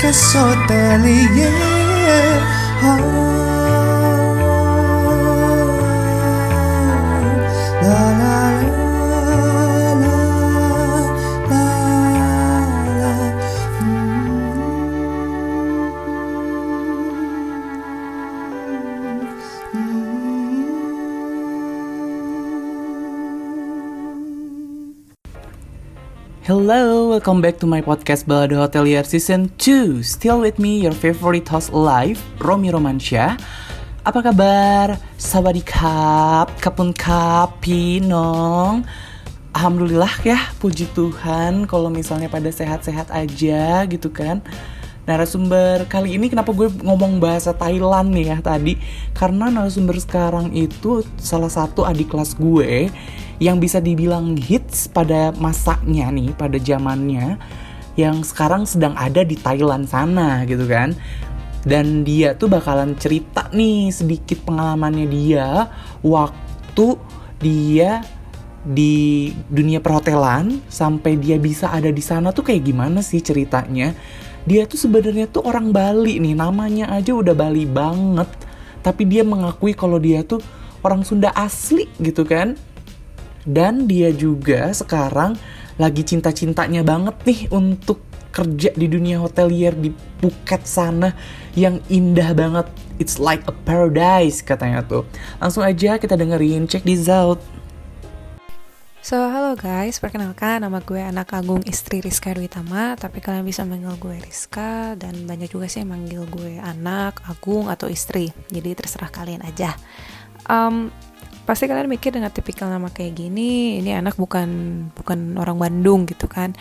Hotelier podcast Hotelier ah. Welcome back to my podcast Balada Hotelier Season 2 Still with me, your favorite host alive, Romi Romansyah. Apa kabar? Sawadikap, kapun kap, pinong Alhamdulillah ya, puji Tuhan kalau misalnya pada sehat-sehat aja gitu kan. Narasumber kali ini kenapa gue ngomong bahasa Thailand nih ya tadi? Karena narasumber sekarang itu salah satu adik kelas gue Yang bisa dibilang hits pada masanya nih, pada zamannya Yang sekarang sedang ada di Thailand sana gitu kan Dan dia tuh bakalan cerita nih sedikit pengalamannya dia Waktu dia di dunia perhotelan sampai dia bisa ada di sana tuh kayak gimana sih ceritanya? Dia tuh sebenarnya tuh orang Bali nih, namanya aja udah Bali banget. Tapi dia mengakui kalau dia tuh orang Sunda asli gitu kan. Dan dia juga sekarang lagi cinta-cintanya banget nih untuk kerja di dunia hotelier di Phuket sana yang indah banget. It's like a paradise katanya tuh. Langsung aja kita dengerin, check this out. So, halo guys, perkenalkan nama gue anak agung istri Rizka Dwi-Tama Tapi kalian bisa manggil gue Rizka Dan banyak juga sih yang manggil gue anak, agung, atau istri Jadi terserah kalian aja um, Pasti kalian mikir dengan tipikal nama kayak gini Ini anak bukan bukan orang Bandung gitu kan.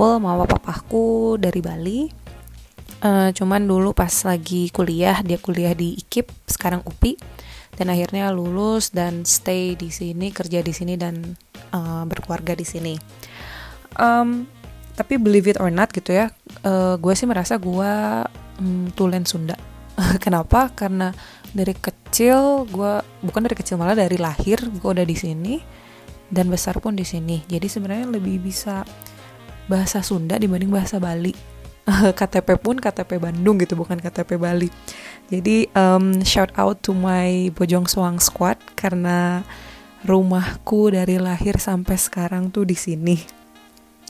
Well, mama papaku dari Bali. Uh, Cuman dulu pas lagi kuliah, dia kuliah di IKIP, sekarang UPI dan akhirnya lulus dan stay di sini kerja di sini dan uh, berkeluarga di sini. Um, tapi believe it or not gitu ya uh, gue sih merasa gue um, tulen Sunda. Kenapa? Karena dari kecil gue bukan dari kecil malah dari lahir gue udah di sini dan besar pun di sini. Jadi sebenarnya lebih bisa bahasa Sunda dibanding bahasa Bali. KTP pun KTP Bandung gitu bukan KTP Bali. Jadi um, shout out to my Bojong Soang Squad karena rumahku dari lahir sampai sekarang tuh di sini.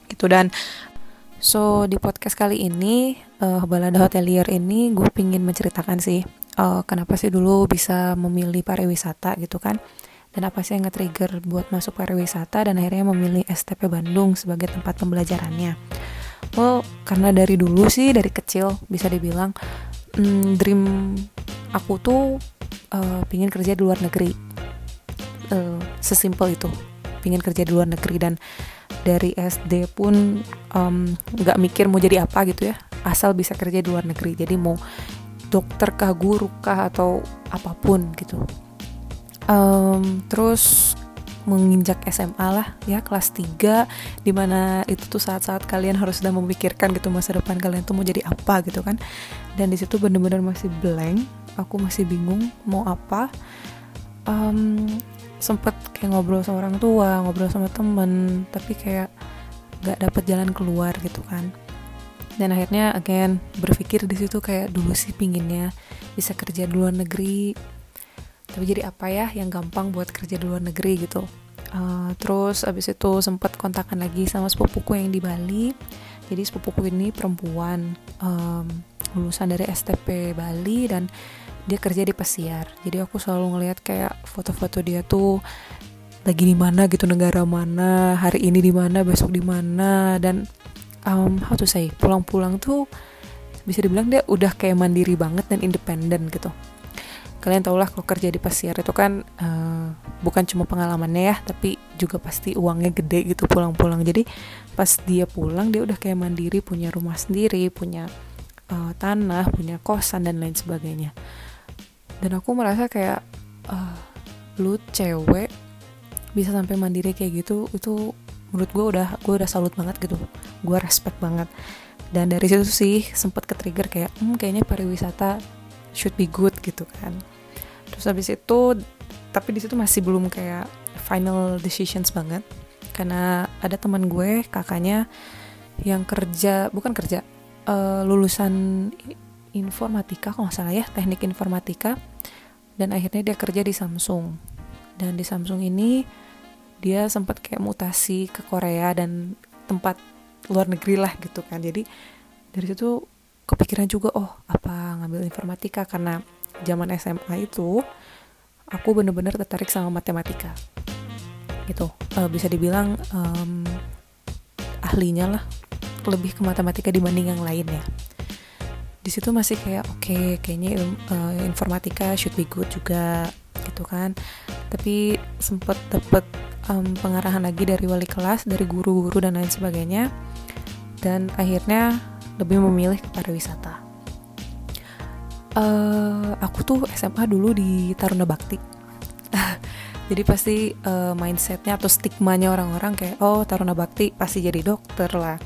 Gitu dan so di podcast kali ini uh, balada hotelier ini gue pingin menceritakan sih uh, kenapa sih dulu bisa memilih pariwisata gitu kan? Dan apa sih yang nge-trigger buat masuk pariwisata dan akhirnya memilih STP Bandung sebagai tempat pembelajarannya? Well karena dari dulu sih dari kecil bisa dibilang hmm, dream aku tuh uh, pingin kerja di luar negeri. Uh, sesimpel itu pingin kerja di luar negeri dan dari SD pun nggak um, mikir mau jadi apa gitu ya asal bisa kerja di luar negeri. Jadi mau dokter kah guru kah atau apa pun gitu. Um, terus menginjak SMA lah ya kelas 3 di mana itu tuh saat-saat kalian harus sudah memikirkan gitu masa depan kalian tuh mau jadi apa gitu kan. Dan di situ bener-bener masih blank aku masih bingung mau apa. Um, sempet kayak ngobrol sama orang tua ngobrol sama temen tapi kayak nggak dapet jalan keluar gitu kan dan akhirnya again berpikir di situ kayak dulu sih pinginnya bisa kerja di luar negeri. Tapi jadi apa ya yang gampang buat kerja di luar negeri gitu. Uh, terus abis itu sempat kontakan lagi sama sepupuku yang di Bali. Jadi sepupuku ini perempuan um, lulusan dari STP Bali dan dia kerja di pesiar. Jadi aku selalu ngeliat kayak foto-foto dia tuh lagi di mana gitu negara mana hari ini di mana besok di mana dan um, how to say pulang-pulang tuh bisa dibilang dia udah kayak mandiri banget dan independen gitu. Kalian tau lah kalau kerja di pesiar itu kan uh, bukan cuma pengalamannya ya tapi juga pasti uangnya gede gitu pulang-pulang. Jadi pas dia pulang dia udah kayak mandiri punya rumah sendiri punya uh, tanah punya kosan dan lain sebagainya. Dan aku merasa kayak uh, lu cewek bisa sampai mandiri kayak gitu itu menurut gue udah gue udah salut banget gitu. Gue respect banget. Dan dari situ sih sempat ke trigger kayak hmm, kayaknya pariwisata should be good gitu kan. Terus habis itu tapi di situ masih belum kayak final decisions banget. Karena ada teman gue kakaknya yang kerja bukan kerja eh, lulusan informatika kalau nggak salah ya teknik informatika. Dan akhirnya dia kerja di Samsung. Dan di Samsung ini dia sempat kayak mutasi ke Korea dan tempat luar negeri lah gitu kan. Jadi dari situ kepikiran juga oh apa ngambil informatika? Karena zaman SMA itu aku bener-bener tertarik sama matematika. Gitu. Eh, bisa dibilang em, ahlinya lah lebih ke matematika dibanding yang lain ya. Di situ masih kayak oke kayaknya ilm- eh, informatika should be good juga gitu kan. Tapi sempet dapet em, pengarahan lagi dari wali kelas dari guru-guru dan lain sebagainya. Dan akhirnya lebih memilih ke pariwisata. Eh aku tuh SMA dulu di Taruna Bakti. Jadi pasti eh, mindsetnya atau stigmanya orang-orang kayak oh Taruna Bakti pasti jadi dokter lah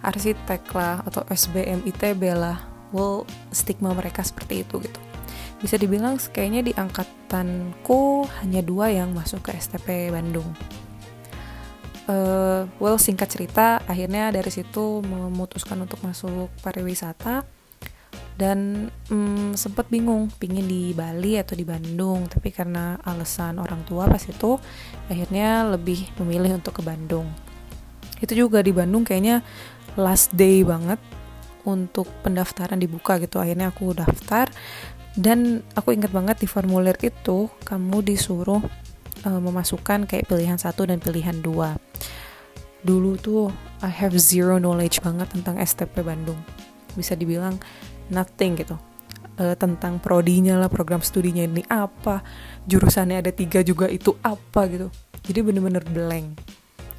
arsitek lah atau SBM ITB lah. Well stigma mereka seperti itu gitu bisa dibilang kayaknya di angkatanku hanya dua yang masuk ke STP Bandung. Eh, well singkat cerita akhirnya dari situ memutuskan untuk masuk pariwisata dan mm, sempat bingung pingin di Bali atau di Bandung. Tapi karena alasan orang tua pas itu akhirnya lebih memilih untuk ke Bandung. Itu juga di Bandung kayaknya last day banget untuk pendaftaran dibuka gitu. Akhirnya aku daftar dan aku ingat banget di formulir itu kamu disuruh eh, memasukkan kayak pilihan satu dan pilihan dua. Dulu tuh I have zero knowledge banget tentang STP Bandung. Bisa dibilang nothing gitu. Eh, tentang prodinya lah program studinya ini apa jurusannya ada tiga juga itu apa gitu. Jadi bener-bener blank.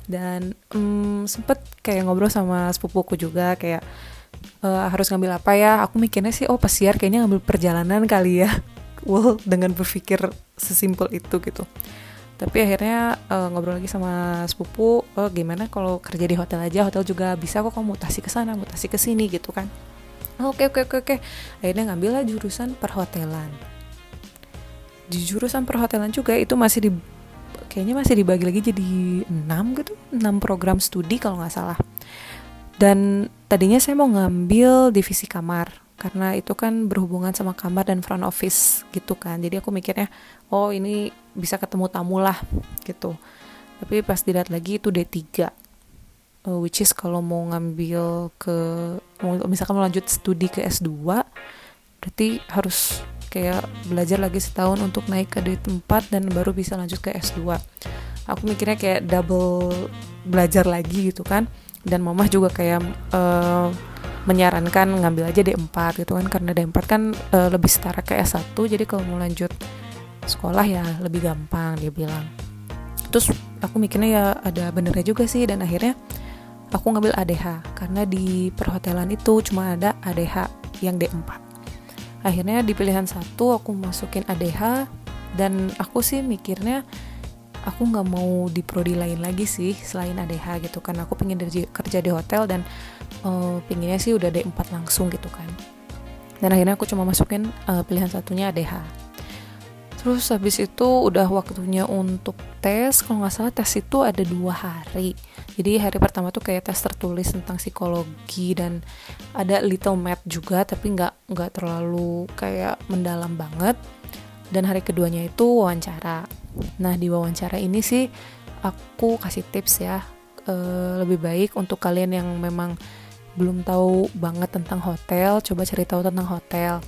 Dan mm, sempet kayak ngobrol sama sepupuku juga kayak eh, harus ngambil apa ya? Aku mikirnya sih oh pesiar kayaknya ngambil perjalanan kali ya. Well dengan berpikir sesimpel itu gitu. Tapi akhirnya eh, ngobrol lagi sama sepupu oh gimana kalau kerja di hotel aja? Hotel juga bisa kok kamu mutasi ke sana mutasi ke sini gitu kan. Oke oke oke oke. Akhirnya ngambil lah jurusan perhotelan. Di jurusan perhotelan juga itu masih di kayaknya masih dibagi lagi jadi 6 gitu 6 program studi kalau nggak salah dan tadinya saya mau ngambil divisi kamar karena itu kan berhubungan sama kamar dan front office gitu kan. Jadi aku mikirnya oh ini bisa ketemu tamu lah gitu. Tapi pas dilihat lagi itu D3 Uh, which is kalau mau ngambil ke misalkan mau lanjut studi ke S2 berarti harus kayak belajar lagi setahun untuk naik ke D4 dan baru bisa lanjut ke S2 aku mikirnya kayak double belajar lagi gitu kan dan mamah juga kayak uh, menyarankan ngambil aja D4 gitu kan. Karena D4 kan uh, lebih setara ke S1 jadi kalau mau lanjut sekolah ya lebih gampang dia bilang. Terus aku mikirnya ya ada benernya juga sih. Dan akhirnya aku ngambil ADH karena di perhotelan itu cuma ada ADH yang D4 akhirnya di pilihan satu aku masukin ADH dan aku sih mikirnya aku nggak mau di prodi lain lagi sih selain ADH gitu kan. Aku pengen kerja, kerja di hotel dan uh, pinginnya sih udah D4 langsung gitu kan. Dan akhirnya aku cuma masukin uh, pilihan satunya ADH terus habis itu udah waktunya untuk tes kalau nggak salah tes itu ada dua hari. Jadi hari pertama tuh kayak tes tertulis tentang psikologi dan ada little math juga tapi nggak nggak terlalu kayak mendalam banget. Dan hari keduanya itu wawancara nah di wawancara ini sih aku kasih tips ya eh, lebih baik untuk kalian yang memang belum tahu banget tentang hotel coba cari tahu tentang hotel.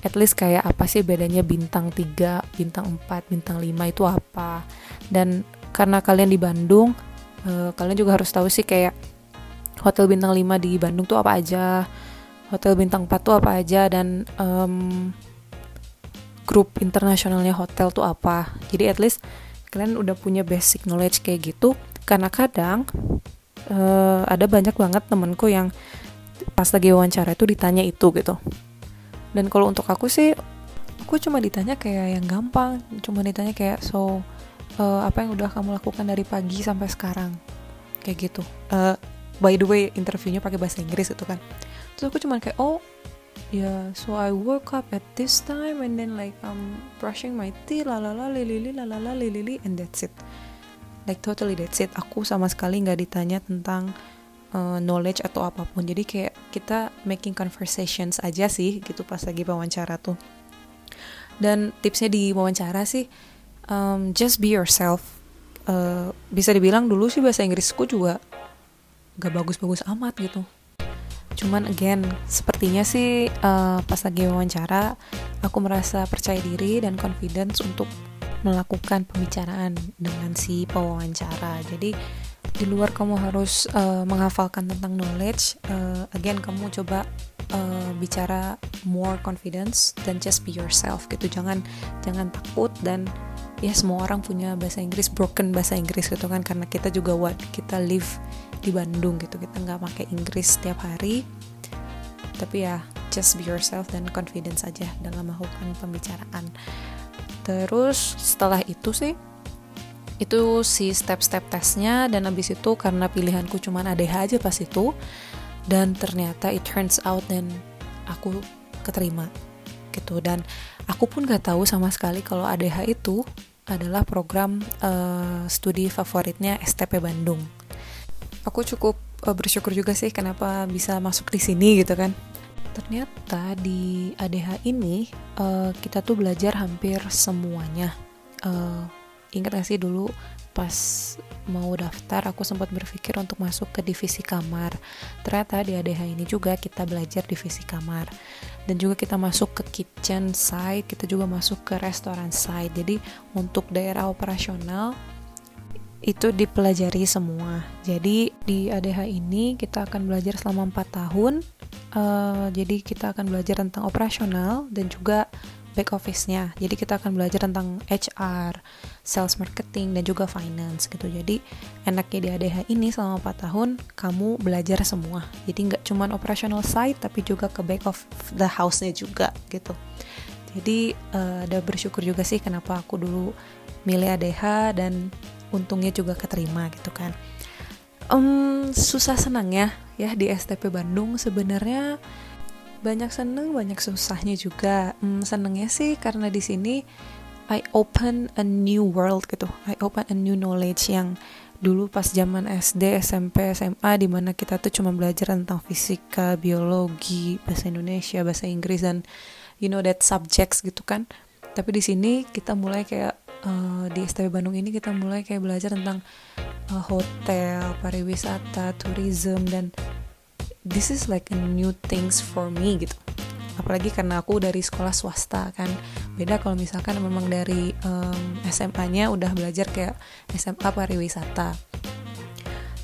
At least kayak apa sih bedanya bintang 3, bintang 4, bintang 5 itu apa? Dan karena kalian di Bandung eh, kalian juga harus tahu sih kayak hotel bintang 5 di Bandung tuh apa aja hotel bintang 4 tuh apa aja dan em, grup internasionalnya hotel tuh apa. Jadi at least kalian udah punya basic knowledge kayak gitu. Karena kadang eh, ada banyak banget temenku yang pas lagi wawancara itu ditanya itu gitu. Dan kalau untuk aku sih aku cuma ditanya kayak yang gampang. Cuma ditanya kayak so eh, apa yang udah kamu lakukan dari pagi sampai sekarang? Kayak gitu. Eh, by the way interviewnya pakai bahasa Inggris itu kan. Terus aku cuma kayak oh yeah so I woke up at this time and then like I'm brushing my teeth lalala lilili lalala lilili and that's it. Like totally that's it. Aku sama sekali nggak ditanya tentang uh, knowledge atau apa pun. Jadi kayak kita making conversations aja sih gitu pas lagi wawancara tuh. Dan tipsnya di wawancara sih um, just be yourself. Uh, bisa dibilang dulu sih bahasa Inggrisku juga gak bagus-bagus amat gitu cuman again sepertinya sih uh, pas lagi wawancara aku merasa percaya diri dan confidence untuk melakukan pembicaraan dengan si pewawancara. Jadi di luar kamu harus uh, menghafalkan tentang knowledge uh, again kamu coba uh, bicara more confidence dan just be yourself gitu. Jangan jangan takut dan ya semua orang punya bahasa Inggris broken bahasa Inggris gitu kan karena kita juga what kita live di Bandung gitu. Kita nggak pakai Inggris setiap hari. Tapi ya just be yourself dan confidence aja dalam melakukan pembicaraan. Terus setelah itu sih itu si step-step tesnya dan abis itu karena pilihanku cuma ADH aja pas itu dan ternyata it turns out dan aku keterima gitu. Dan aku pun gak tahu sama sekali kalau ADH itu adalah program uh, studi favoritnya STP Bandung aku cukup uh, bersyukur juga sih kenapa bisa masuk di sini gitu kan. Ternyata di ADH ini uh, kita tuh belajar hampir semuanya. Uh, ingat gak sih dulu pas mau daftar aku sempat berpikir untuk masuk ke divisi kamar. Ternyata di ADH ini juga kita belajar divisi kamar. Dan juga kita masuk ke kitchen side kita juga masuk ke restoran side. Jadi untuk daerah operasional itu dipelajari semua jadi di ADH ini kita akan belajar selama 4 tahun uh, jadi kita akan belajar tentang operasional dan juga back office-nya. Jadi kita akan belajar tentang HR, sales marketing dan juga finance gitu. Jadi enaknya di ADH ini selama 4 tahun kamu belajar semua. Jadi nggak cuma operational side tapi juga ke back of the house-nya juga gitu. Jadi uh, ada bersyukur juga sih kenapa aku dulu milih ADH dan untungnya juga keterima gitu kan. Um, susah senang ya ya di STP Bandung sebenarnya banyak seneng banyak susahnya juga. Hmm, senengnya sih karena di sini I open a new world gitu. I open a new knowledge yang dulu pas zaman SD SMP SMA di mana kita tuh cuma belajar tentang fisika biologi bahasa Indonesia bahasa Inggris dan you know that subjects gitu kan. Tapi di sini kita mulai kayak uh, di STB Bandung ini kita mulai kayak belajar tentang uh, hotel pariwisata tourism dan this is like a new things for me gitu. Apalagi karena aku dari sekolah swasta kan. Beda kalau misalkan memang dari um, SMA-nya udah belajar kayak SMA pariwisata.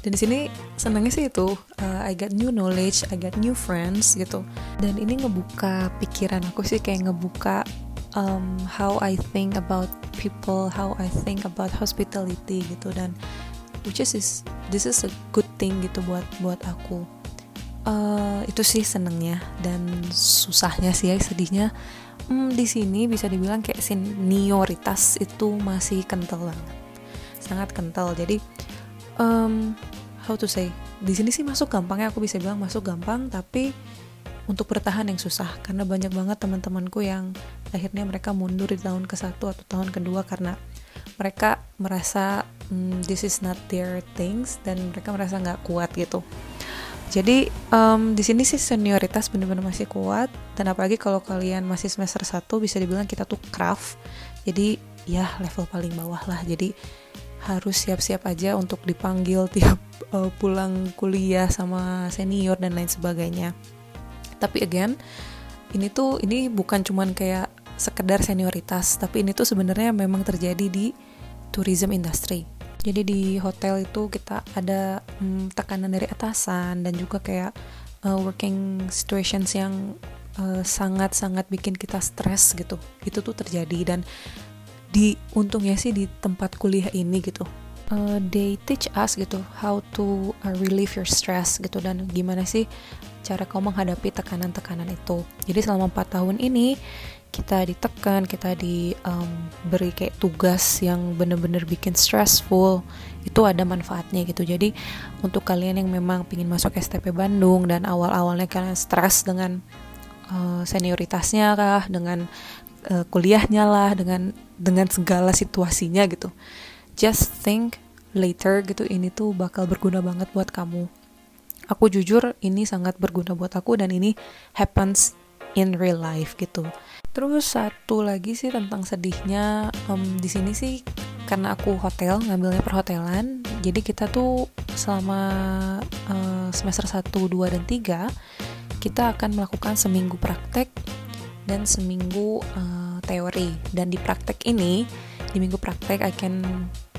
Dan di sini senangnya sih itu uh, I got new knowledge I got new friends gitu. Dan ini ngebuka pikiran aku sih kayak ngebuka um, how I think about people how I think about hospitality gitu. Dan which is this is a good thing gitu buat buat aku. Uh, itu sih senengnya dan susahnya sih ya sedihnya. Hmm, di sini bisa dibilang kayak senioritas itu masih kental banget. Sangat kental. Jadi um, how to say di sini sih masuk gampang ya. Aku bisa bilang masuk gampang tapi untuk bertahan yang susah karena banyak banget teman-temanku yang akhirnya mereka mundur di tahun ke satu atau tahun kedua karena mereka merasa mm, this is not their things dan mereka merasa nggak kuat gitu jadi um, di sini sih senioritas benar-benar masih kuat dan apalagi kalau kalian masih semester 1 bisa dibilang kita tuh craft. Jadi ya level paling bawah lah. Jadi harus siap-siap aja untuk dipanggil tiap uh, pulang kuliah sama senior dan lain sebagainya. Tapi again, ini tuh ini bukan cuman kayak sekedar senioritas, tapi ini tuh sebenarnya memang terjadi di tourism industry. Jadi di hotel itu kita ada hmm, tekanan dari atasan dan juga kayak uh, working situations yang uh, sangat-sangat bikin kita stres gitu. Itu tuh terjadi dan di untungnya sih di tempat kuliah ini gitu. Uh, they teach us gitu how to uh, relieve your stress gitu dan gimana sih cara kamu menghadapi tekanan-tekanan itu jadi selama 4 tahun ini kita ditekan, kita diberi um, kayak tugas yang bener-bener bikin stressful, itu ada manfaatnya gitu. Jadi untuk kalian yang memang ingin masuk STP Bandung dan awal-awalnya kalian stres dengan uh, senioritasnya kah dengan uh, kuliahnya lah dengan dengan segala situasinya gitu just think later gitu ini tuh bakal berguna banget buat kamu aku jujur ini sangat berguna buat aku dan ini happens in real life gitu. Terus satu lagi sih tentang sedihnya um, di sini sih karena aku hotel ngambilnya perhotelan jadi kita tuh selama uh, semester 1, 2, dan 3 kita akan melakukan seminggu praktek dan seminggu uh, teori. Dan di praktek ini di minggu praktek I can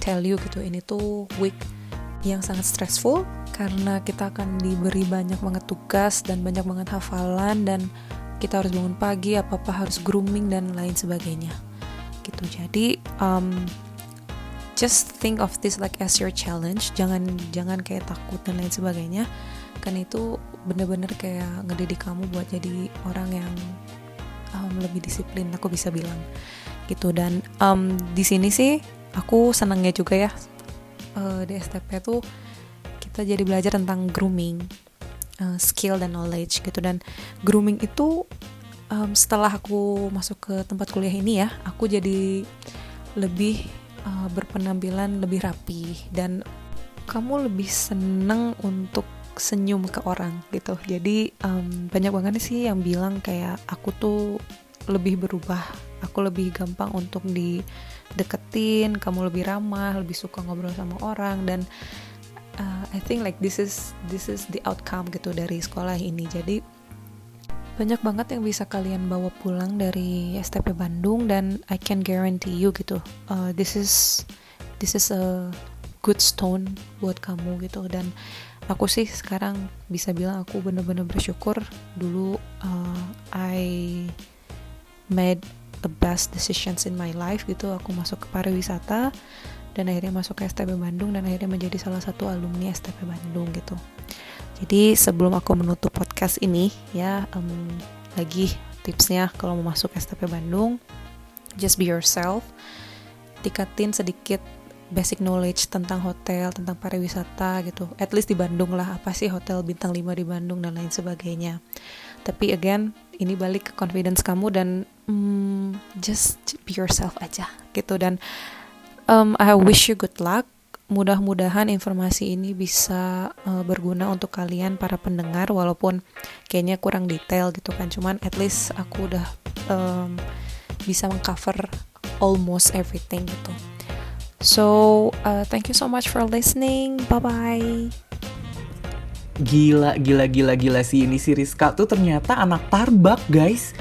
tell you gitu ini tuh week yang sangat stressful karena kita akan diberi banyak banget tugas dan banyak banget hafalan dan kita harus bangun pagi apa apa harus grooming dan lain sebagainya. Gitu. Jadi um, just think of this like as your challenge. Jangan jangan kayak takut dan lain sebagainya. Kan itu bener-bener kayak ngedidik kamu buat jadi orang yang um, lebih disiplin aku bisa bilang. Gitu. Dan um, di sini sih aku senangnya juga ya uh, di STP tuh kita jadi belajar tentang grooming uh, skill dan knowledge gitu. Dan grooming itu um, setelah aku masuk ke tempat kuliah ini ya aku jadi lebih uh, berpenampilan lebih rapi dan kamu lebih seneng untuk senyum ke orang gitu. Jadi um, banyak banget sih yang bilang kayak aku tuh lebih berubah aku lebih gampang untuk dideketin kamu lebih ramah lebih suka ngobrol sama orang dan uh, I think like this is this is the outcome gitu dari sekolah ini. Jadi banyak banget yang bisa kalian bawa pulang dari STP Bandung dan I can guarantee you gitu uh, this is this is a good stone buat kamu gitu. Dan aku sih sekarang bisa bilang aku bener-bener bersyukur. Dulu uh, I made the best decisions in my life gitu aku masuk ke pariwisata dan akhirnya masuk ke STP Bandung dan akhirnya menjadi salah satu alumni STP Bandung gitu jadi sebelum aku menutup podcast ini ya um, lagi tipsnya kalau mau masuk STP Bandung just be yourself tingkatin sedikit basic knowledge tentang hotel, tentang pariwisata gitu. At least di Bandung lah, apa sih hotel bintang 5 di Bandung dan lain sebagainya. Tapi again, ini balik ke confidence kamu dan um, just be yourself aja gitu. Dan um, I wish you good luck. Mudah-mudahan informasi ini bisa uh, berguna untuk kalian para pendengar walaupun kayaknya kurang detail gitu kan. Cuman at least aku udah um, bisa mengcover almost everything gitu. So uh, thank you so much for listening. Bye bye Gila, gila, gila, gila sih ini si Rizka tuh ternyata anak tarbak guys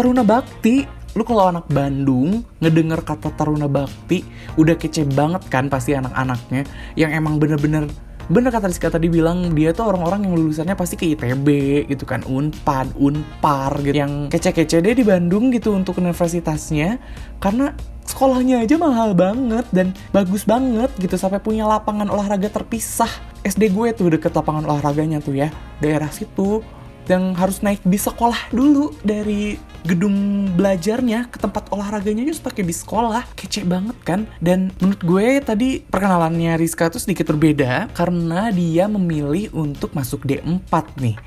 Taruna Bakti. Lu kalau anak Bandung ngedenger kata Taruna Bakti udah kece banget kan pasti anak-anaknya. Yang emang bener-bener bener kata Rizka tadi bilang dia tuh orang-orang yang lulusannya pasti ke ITB gitu kan. Unpad, Unpar gitu. Yang kece-kece deh di Bandung gitu untuk universitasnya. Karena sekolahnya aja mahal banget dan bagus banget gitu. Sampai punya lapangan olahraga terpisah. SD gue tuh deket lapangan olahraganya tuh ya. Daerah situ yang harus naik bis sekolah dulu dari gedung belajarnya ke tempat olahraganya just pakai bis sekolah. Kece banget kan? Dan menurut gue tadi perkenalannya Rizka tuh sedikit berbeda karena dia memilih untuk masuk D4 nih.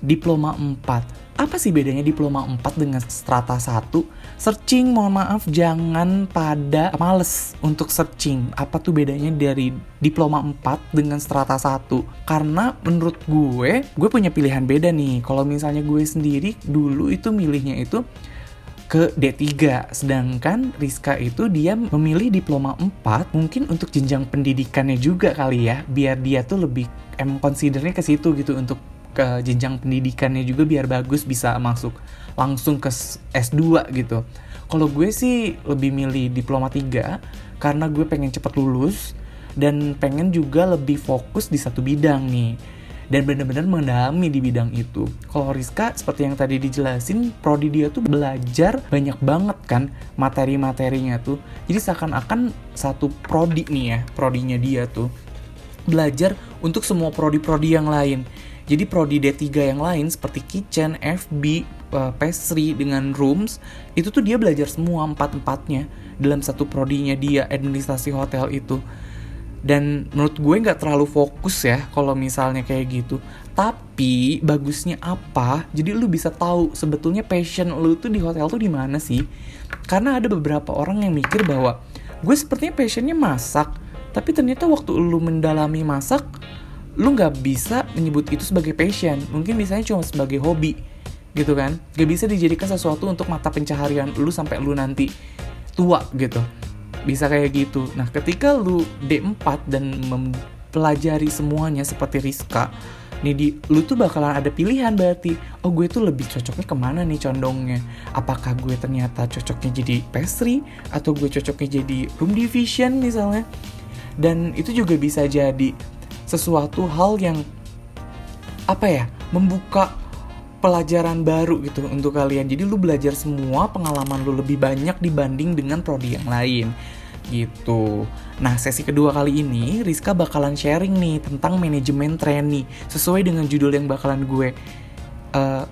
Diploma 4 apa sih bedanya diploma 4 dengan strata 1? Searching, mohon maaf, jangan pada males untuk searching. Apa tuh bedanya dari diploma 4 dengan strata 1? Karena menurut gue, gue punya pilihan beda nih. Kalau misalnya gue sendiri dulu itu milihnya itu ke D3 sedangkan Rizka itu dia memilih diploma 4 mungkin untuk jenjang pendidikannya juga kali ya biar dia tuh lebih emang considernya ke situ gitu untuk ke jenjang pendidikannya juga biar bagus bisa masuk langsung ke S2 gitu. Kalau gue sih lebih milih diploma 3 karena gue pengen cepet lulus dan pengen juga lebih fokus di satu bidang nih dan benar-benar mendalami di bidang itu. Kalau Rizka seperti yang tadi dijelasin, prodi dia tuh belajar banyak banget kan materi-materinya tuh. Jadi seakan-akan satu prodi nih ya, prodinya dia tuh belajar untuk semua prodi-prodi yang lain. Jadi prodi D3 yang lain seperti kitchen, FB, uh, pastry dengan rooms itu tuh dia belajar semua empat-empatnya dalam satu prodinya dia administrasi hotel itu. dan menurut gue nggak terlalu fokus ya kalau misalnya kayak gitu. Tapi bagusnya apa? Jadi lu bisa tahu sebetulnya passion lu tuh di hotel tuh di mana sih? Karena ada beberapa orang yang mikir bahwa gue sepertinya passionnya masak tapi ternyata waktu lu mendalami masak lu nggak bisa menyebut itu sebagai passion. Mungkin misalnya cuma sebagai hobi gitu kan? Gak bisa dijadikan sesuatu untuk mata pencaharian lu sampai lu nanti tua gitu. Bisa kayak gitu. Nah ketika lu D4 dan mempelajari semuanya seperti Rizka nih di lu tuh bakalan ada pilihan berarti oh gue tuh lebih cocoknya ke mana nih condongnya? Apakah gue ternyata cocoknya jadi pastry atau gue cocoknya jadi room division misalnya? Dan itu juga bisa jadi sesuatu hal yang apa ya membuka pelajaran baru gitu untuk kalian. Jadi lu belajar semua pengalaman lu lebih banyak dibanding dengan prodi yang lain gitu. Nah, sesi kedua kali ini Rizka bakalan sharing nih tentang manajemen trainee sesuai dengan judul yang bakalan gue uh,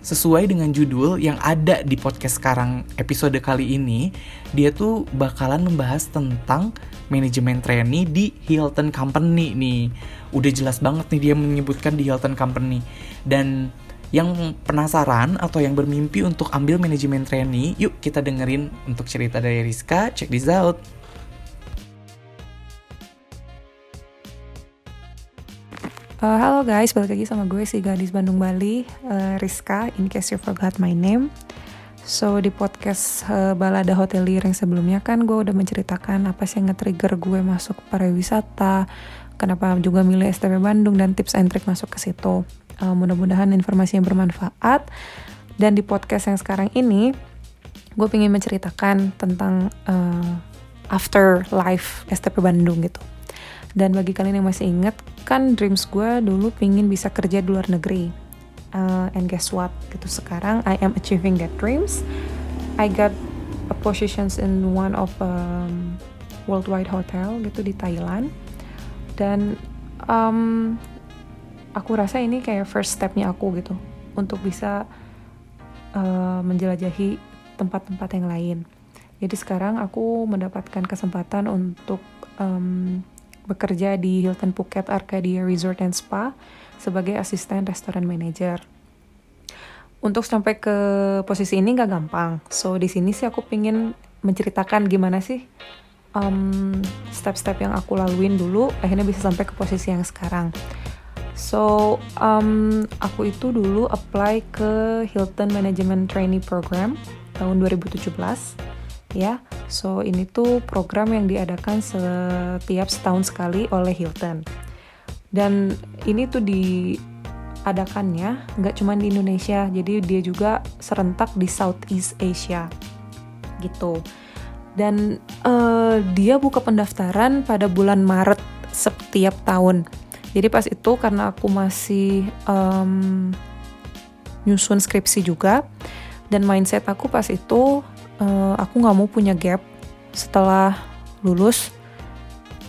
sesuai dengan judul yang ada di podcast sekarang episode kali ini dia tuh bakalan membahas tentang manajemen trainee di Hilton Company nih udah jelas banget nih dia menyebutkan di Hilton Company dan yang penasaran atau yang bermimpi untuk ambil manajemen trainee, yuk kita dengerin untuk cerita dari Rizka. Check this out. Uh, halo guys, balik lagi sama gue si gadis Bandung Bali, uh, Rizka, in case you forgot my name. So di podcast uh, Balada Hotelier yang sebelumnya kan gue udah menceritakan apa sih yang nge-trigger gue masuk pariwisata, kenapa juga milih STP Bandung dan tips and trick masuk ke situ. Uh, mudah-mudahan informasi yang bermanfaat. Dan di podcast yang sekarang ini, gue pengen menceritakan tentang uh, after life STP Bandung gitu. Dan bagi kalian yang masih ingat, kan dreams gue dulu pengen bisa kerja di luar negeri. Uh, and guess what? Gitu sekarang I am achieving that dreams. I got a positions in one of um, worldwide hotel gitu di Thailand. Dan um, aku rasa ini kayak first stepnya aku gitu untuk bisa uh, menjelajahi tempat-tempat yang lain. Jadi sekarang aku mendapatkan kesempatan untuk um, bekerja di Hilton Phuket Arcadia Resort and Spa sebagai asisten restoran manager. Untuk sampai ke posisi ini gak gampang. So di sini sih aku pingin menceritakan gimana sih um, step-step yang aku laluin dulu akhirnya bisa sampai ke posisi yang sekarang. So, um, aku itu dulu apply ke Hilton Management Trainee Program tahun 2017 ya. So, ini tuh program yang diadakan setiap setahun sekali oleh Hilton. Dan ini tuh diadakannya nggak cuma di Indonesia, jadi dia juga serentak di Southeast Asia gitu. Dan uh, dia buka pendaftaran pada bulan Maret setiap tahun jadi pas itu karena aku masih um, nyusun skripsi juga dan mindset aku pas itu uh, aku nggak mau punya gap. Setelah lulus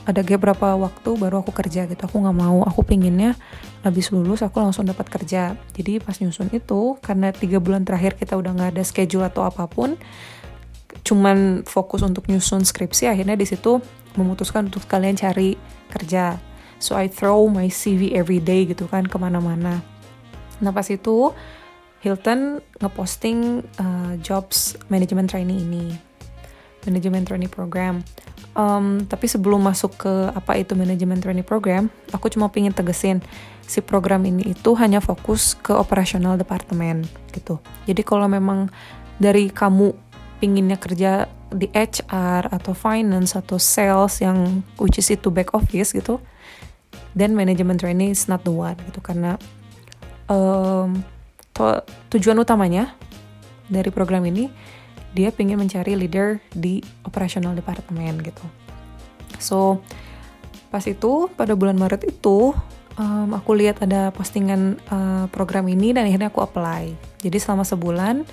ada gap berapa waktu baru aku kerja gitu. Aku nggak mau. Aku pinginnya habis lulus aku langsung dapat kerja. Jadi pas nyusun itu karena tiga bulan terakhir kita udah nggak ada schedule atau apa pun cuman fokus untuk nyusun skripsi akhirnya di situ memutuskan untuk kalian cari kerja. So I throw my CV every day gitu kan ke mana-mana. Nah pas itu Hilton ngeposting uh, jobs management trainee ini management trainee program. Um, tapi sebelum masuk ke apa itu management trainee program aku cuma pengen tegesin si program ini itu hanya fokus ke operasional departemen gitu. Jadi kalau memang dari kamu pinginnya kerja di HR atau finance atau sales yang which is itu back office gitu dan manajemen training is not the one gitu. Karena um, to, tujuan utamanya dari program ini dia ingin mencari leader di operasional departemen gitu so pas itu pada bulan Maret itu um, aku lihat ada postingan uh, program ini dan akhirnya aku apply jadi selama sebulan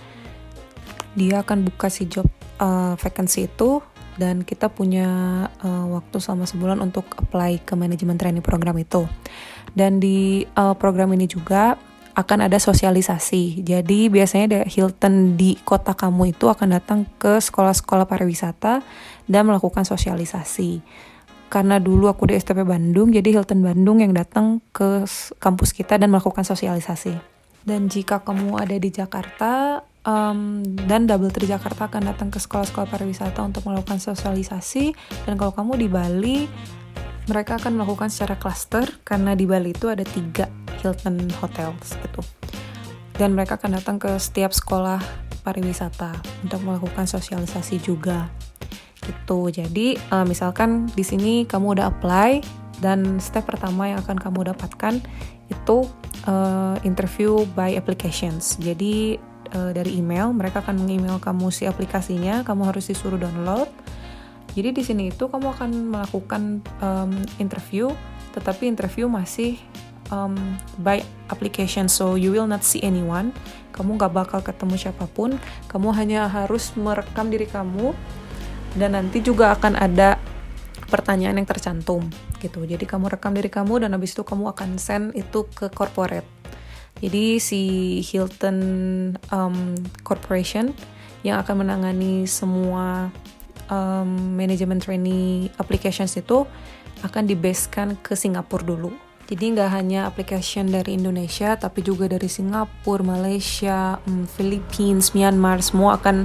dia akan buka si job uh, vacancy itu dan kita punya uh, waktu selama sebulan untuk apply ke manajemen training program itu. Dan di uh, program ini juga akan ada sosialisasi. Jadi biasanya Hilton di kota kamu itu akan datang ke sekolah-sekolah pariwisata dan melakukan sosialisasi. karena dulu aku di STP Bandung, jadi Hilton Bandung yang datang ke kampus kita dan melakukan sosialisasi. Dan jika kamu ada di Jakarta, em, dan Double Tree Jakarta akan datang ke sekolah-sekolah pariwisata untuk melakukan sosialisasi. Dan kalau kamu di Bali, mereka akan melakukan secara cluster karena di Bali itu ada tiga Hilton Hotels gitu. Dan mereka akan datang ke setiap sekolah pariwisata untuk melakukan sosialisasi juga gitu. Jadi eh, misalkan di sini kamu udah apply dan step pertama yang akan kamu dapatkan itu eh, interview by applications. Jadi eh, dari email mereka akan mengemail kamu si aplikasinya, kamu harus disuruh download. Jadi di sini itu kamu akan melakukan em, interview, tetapi interview masih um, by application, so you will not see anyone. Kamu nggak bakal ketemu siapa pun. Kamu hanya harus merekam diri kamu dan nanti juga akan ada pertanyaan yang tercantum gitu. Jadi kamu rekam diri kamu dan habis itu kamu akan send itu ke corporate. Jadi si Hilton um, Corporation yang akan menangani semua um, manajemen trainee applications itu akan dibasekan ke Singapura dulu. Jadi nggak hanya application dari Indonesia, tapi juga dari Singapura, Malaysia, um, Philippines, Myanmar, semua akan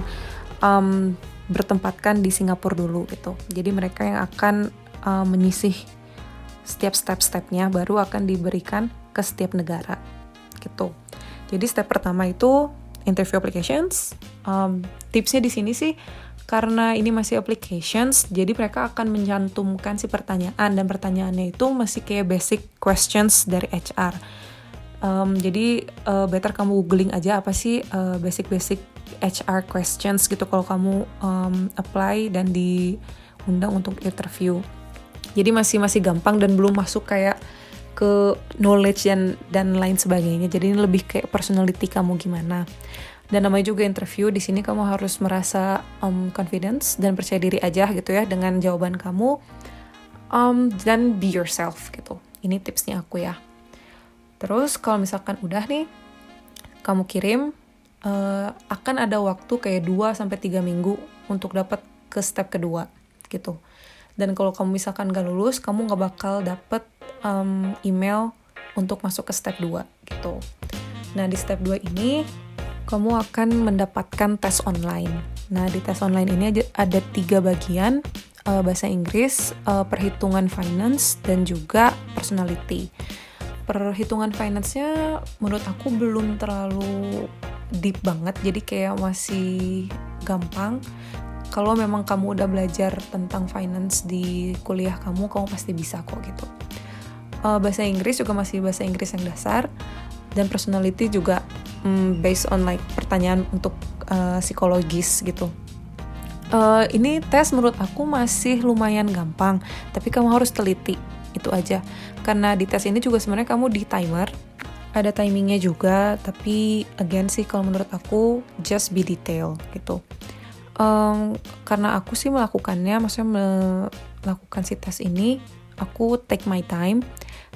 um, bertempatkan di Singapura dulu gitu. Jadi mereka yang akan uh, menyisih setiap step-stepnya baru akan diberikan ke setiap negara gitu. Jadi step pertama itu interview applications. Um, tipsnya di sini sih karena ini masih applications, jadi mereka akan mencantumkan si pertanyaan dan pertanyaannya itu masih kayak basic questions dari HR. Um, jadi uh, better kamu googling aja apa sih uh, basic-basic HR questions gitu kalau kamu um, apply dan diundang untuk interview. Jadi masih masih gampang dan belum masuk kayak ke knowledge dan dan lain sebagainya. Jadi ini lebih kayak personality kamu gimana. Dan namanya juga interview di sini kamu harus merasa um, confidence dan percaya diri aja gitu ya dengan jawaban kamu um, dan be yourself gitu. Ini tipsnya aku ya. Terus kalau misalkan udah nih kamu kirim uh, akan ada waktu kayak 2 sampai 3 minggu untuk dapat ke step kedua gitu. Dan kalau kamu misalkan gak lulus, kamu gak bakal dapet um, email untuk masuk ke step 2 gitu. Nah, di step 2 ini kamu akan mendapatkan tes online. Nah, di tes online ini ada tiga bagian, uh, bahasa Inggris, uh, perhitungan finance, dan juga personality. Perhitungan finance-nya menurut aku belum terlalu deep banget, jadi kayak masih gampang. Kalau memang kamu udah belajar tentang finance di kuliah kamu, kamu pasti bisa kok gitu. Uh, bahasa Inggris juga masih bahasa Inggris yang dasar dan personality juga mm, based on like pertanyaan untuk uh, psikologis gitu. Uh, ini tes menurut aku masih lumayan gampang, tapi kamu harus teliti itu aja. Karena di tes ini juga sebenarnya kamu di timer, ada timingnya juga, tapi again sih kalau menurut aku just be detail gitu. Um, karena aku sih melakukannya, maksudnya melakukan si tes ini, aku take my time,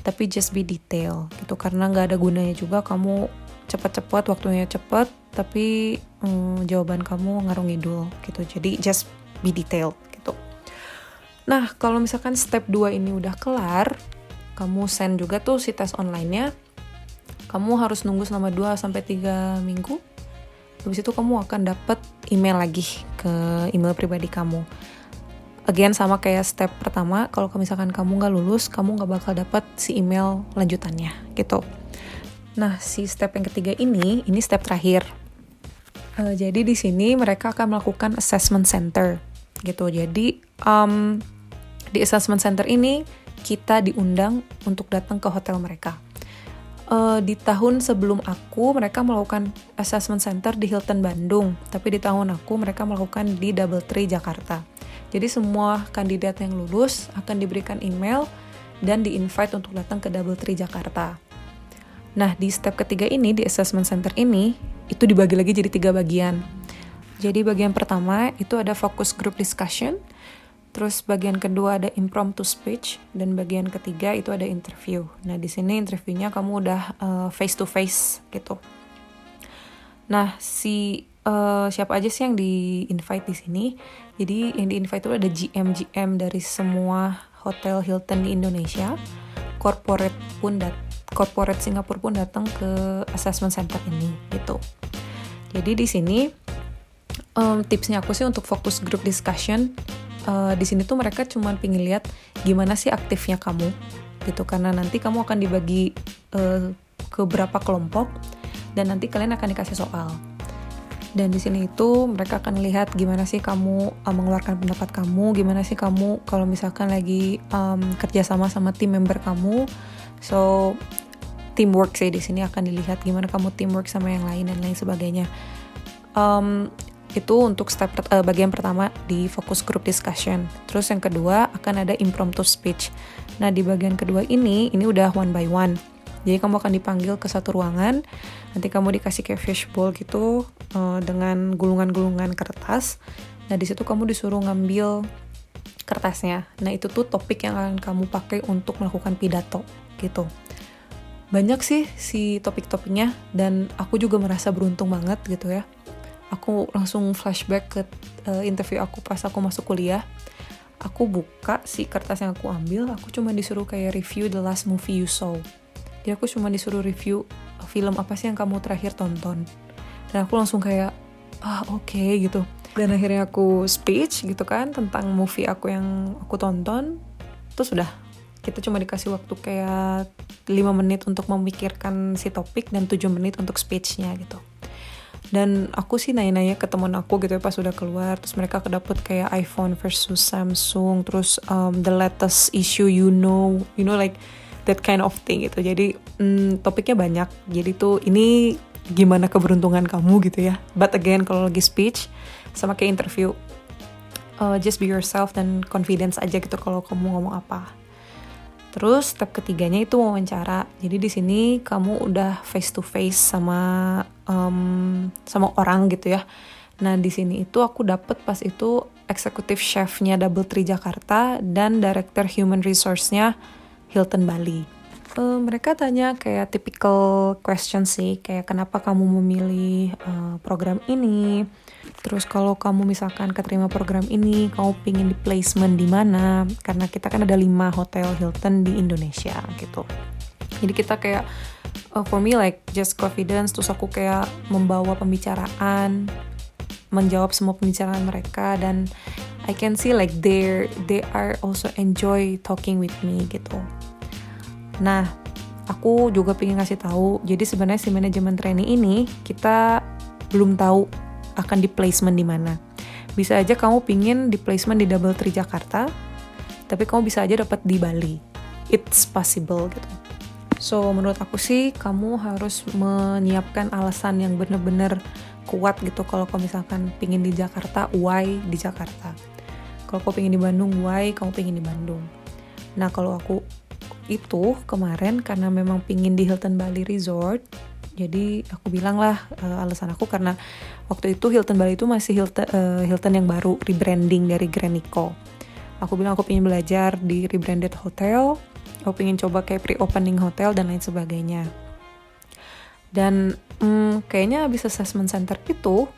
tapi just be detail gitu. Karena nggak ada gunanya juga kamu cepat-cepat, waktunya cepat, tapi mm, jawaban kamu ngaruh ngidul gitu. Jadi just be detail gitu. Nah, kalau misalkan step 2 ini udah kelar, kamu send juga tuh si tes online-nya. Kamu harus nunggu selama 2 sampai 3 minggu habis itu kamu akan dapat email lagi ke email pribadi kamu. Again sama kayak step pertama, kalau misalkan kamu nggak lulus, kamu nggak bakal dapat si email lanjutannya gitu. Nah si step yang ketiga ini, ini step terakhir. Eh, jadi di sini mereka akan melakukan assessment center gitu. Jadi um, di assessment center ini kita diundang untuk datang ke hotel mereka. Uh, di tahun sebelum aku mereka melakukan assessment center di Hilton Bandung, tapi di tahun aku mereka melakukan di Double Tree Jakarta. Jadi semua kandidat yang lulus akan diberikan email dan di-invite untuk datang ke Double Tree Jakarta. Nah, di step ketiga ini di assessment center ini itu dibagi lagi jadi tiga bagian. Jadi bagian pertama itu ada focus group discussion, Terus bagian kedua ada impromptu speech dan bagian ketiga itu ada interview. Nah di sini interviewnya kamu udah face to face gitu. Nah si uh, siapa aja sih yang di invite di sini? Jadi yang di invite itu ada GM GM dari semua hotel Hilton di Indonesia. Corporate pun dat corporate Singapura pun datang ke assessment center ini gitu. Jadi di sini um, tipsnya aku sih untuk fokus group discussion. Uh, di sini tuh mereka cuma pingin lihat gimana sih aktifnya kamu gitu karena nanti kamu akan dibagi uh, ke berapa kelompok dan nanti kalian akan dikasih soal dan di sini itu mereka akan lihat gimana sih kamu uh, mengeluarkan pendapat kamu gimana sih kamu kalau misalkan lagi um, kerja sama sama tim member kamu. So teamwork sih di sini akan dilihat gimana kamu teamwork sama yang lain dan lain sebagainya. Um, itu untuk step uh, bagian pertama di fokus group discussion. Terus yang kedua akan ada impromptu speech. Nah di bagian kedua ini ini udah one by one. Jadi kamu akan dipanggil ke satu ruangan, nanti kamu dikasih kayak fishbowl gitu uh, dengan gulungan-gulungan kertas. Nah di situ kamu disuruh ngambil kertasnya. Nah itu tuh topik yang akan kamu pakai untuk melakukan pidato gitu. Banyak sih si topik-topiknya dan aku juga merasa beruntung banget gitu ya. Aku langsung flashback ke uh, interview aku pas aku masuk kuliah aku buka si kertas yang aku ambil, aku cuma disuruh kayak review the last movie you saw jadi aku cuma disuruh review film apa sih yang kamu terakhir tonton? Dan aku langsung kayak ah oke okay, gitu. Dan akhirnya aku speech gitu kan tentang movie aku yang aku tonton terus sudah. Kita cuma dikasih waktu kayak 5 menit untuk memikirkan si topik dan 7 menit untuk speechnya gitu. Dan aku sih nanya-nanya ke temen aku gitu ya pas udah keluar terus mereka kedapet kayak iPhone versus Samsung terus um, the latest issue you know you know like that kind of thing gitu. Jadi hmm, topiknya banyak. Jadi tuh ini gimana keberuntungan kamu gitu ya. But again kalau lagi speech sama kayak interview uh, just be yourself dan confidence aja gitu kalau kamu ngomong apa. Terus step ketiganya itu wawancara. Jadi di sini kamu udah face to face sama um, sama orang gitu ya. Nah di sini itu aku dapet pas itu eksekutif chefnya Double Tree Jakarta dan director human resource-nya Hilton Bali. Uh, mereka tanya kayak typical question sih, kayak kenapa kamu memilih uh, program ini, terus kalau kamu misalkan keterima program ini, kamu pingin di placement di mana? Karena kita kan ada lima hotel Hilton di Indonesia gitu. Jadi kita kayak uh, for me like just confidence, terus aku kayak membawa pembicaraan, menjawab semua pembicaraan mereka dan I can see like they they are also enjoy talking with me gitu. Nah, aku juga pengen ngasih tahu. Jadi sebenarnya si manajemen training ini kita belum tahu akan di placement di mana. Bisa aja kamu pingin di placement di Double Tree Jakarta, tapi kamu bisa aja dapat di Bali. It's possible gitu. So menurut aku sih kamu harus menyiapkan alasan yang bener-bener kuat gitu kalau kamu misalkan pingin di Jakarta, why di Jakarta. Kalau kamu pingin di Bandung, why kamu pingin di Bandung. Nah kalau aku itu kemarin karena memang pingin di Hilton Bali Resort jadi aku bilang lah uh, alasan aku karena waktu itu Hilton Bali itu masih Hilton, uh, Hilton yang baru rebranding dari Granico aku bilang aku pingin belajar di rebranded hotel aku pingin coba kayak pre-opening hotel dan lain sebagainya. Dan hmm, kayaknya habis assessment center itu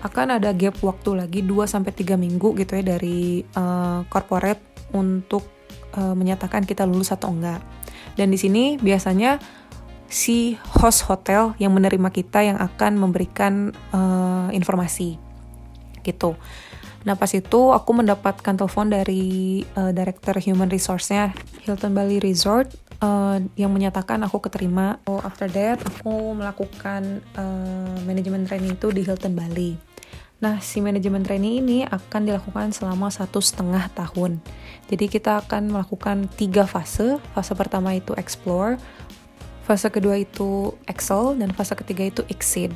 akan ada gap waktu lagi 2 sampai 3 minggu gitu ya dari uh, corporate untuk uh, menyatakan kita lulus atau enggak. Dan di sini biasanya si host hotel yang menerima kita yang akan memberikan uh, informasi gitu. Nah pas itu aku mendapatkan telepon dari uh, director human resource-nya Hilton Bali Resort uh, yang menyatakan aku keterima. So after that aku melakukan uh, manajemen training itu di Hilton Bali. Nah, si manajemen training ini akan dilakukan selama satu setengah tahun. Jadi kita akan melakukan tiga fase. Fase pertama itu explore, fase kedua itu excel, dan fase ketiga itu exceed.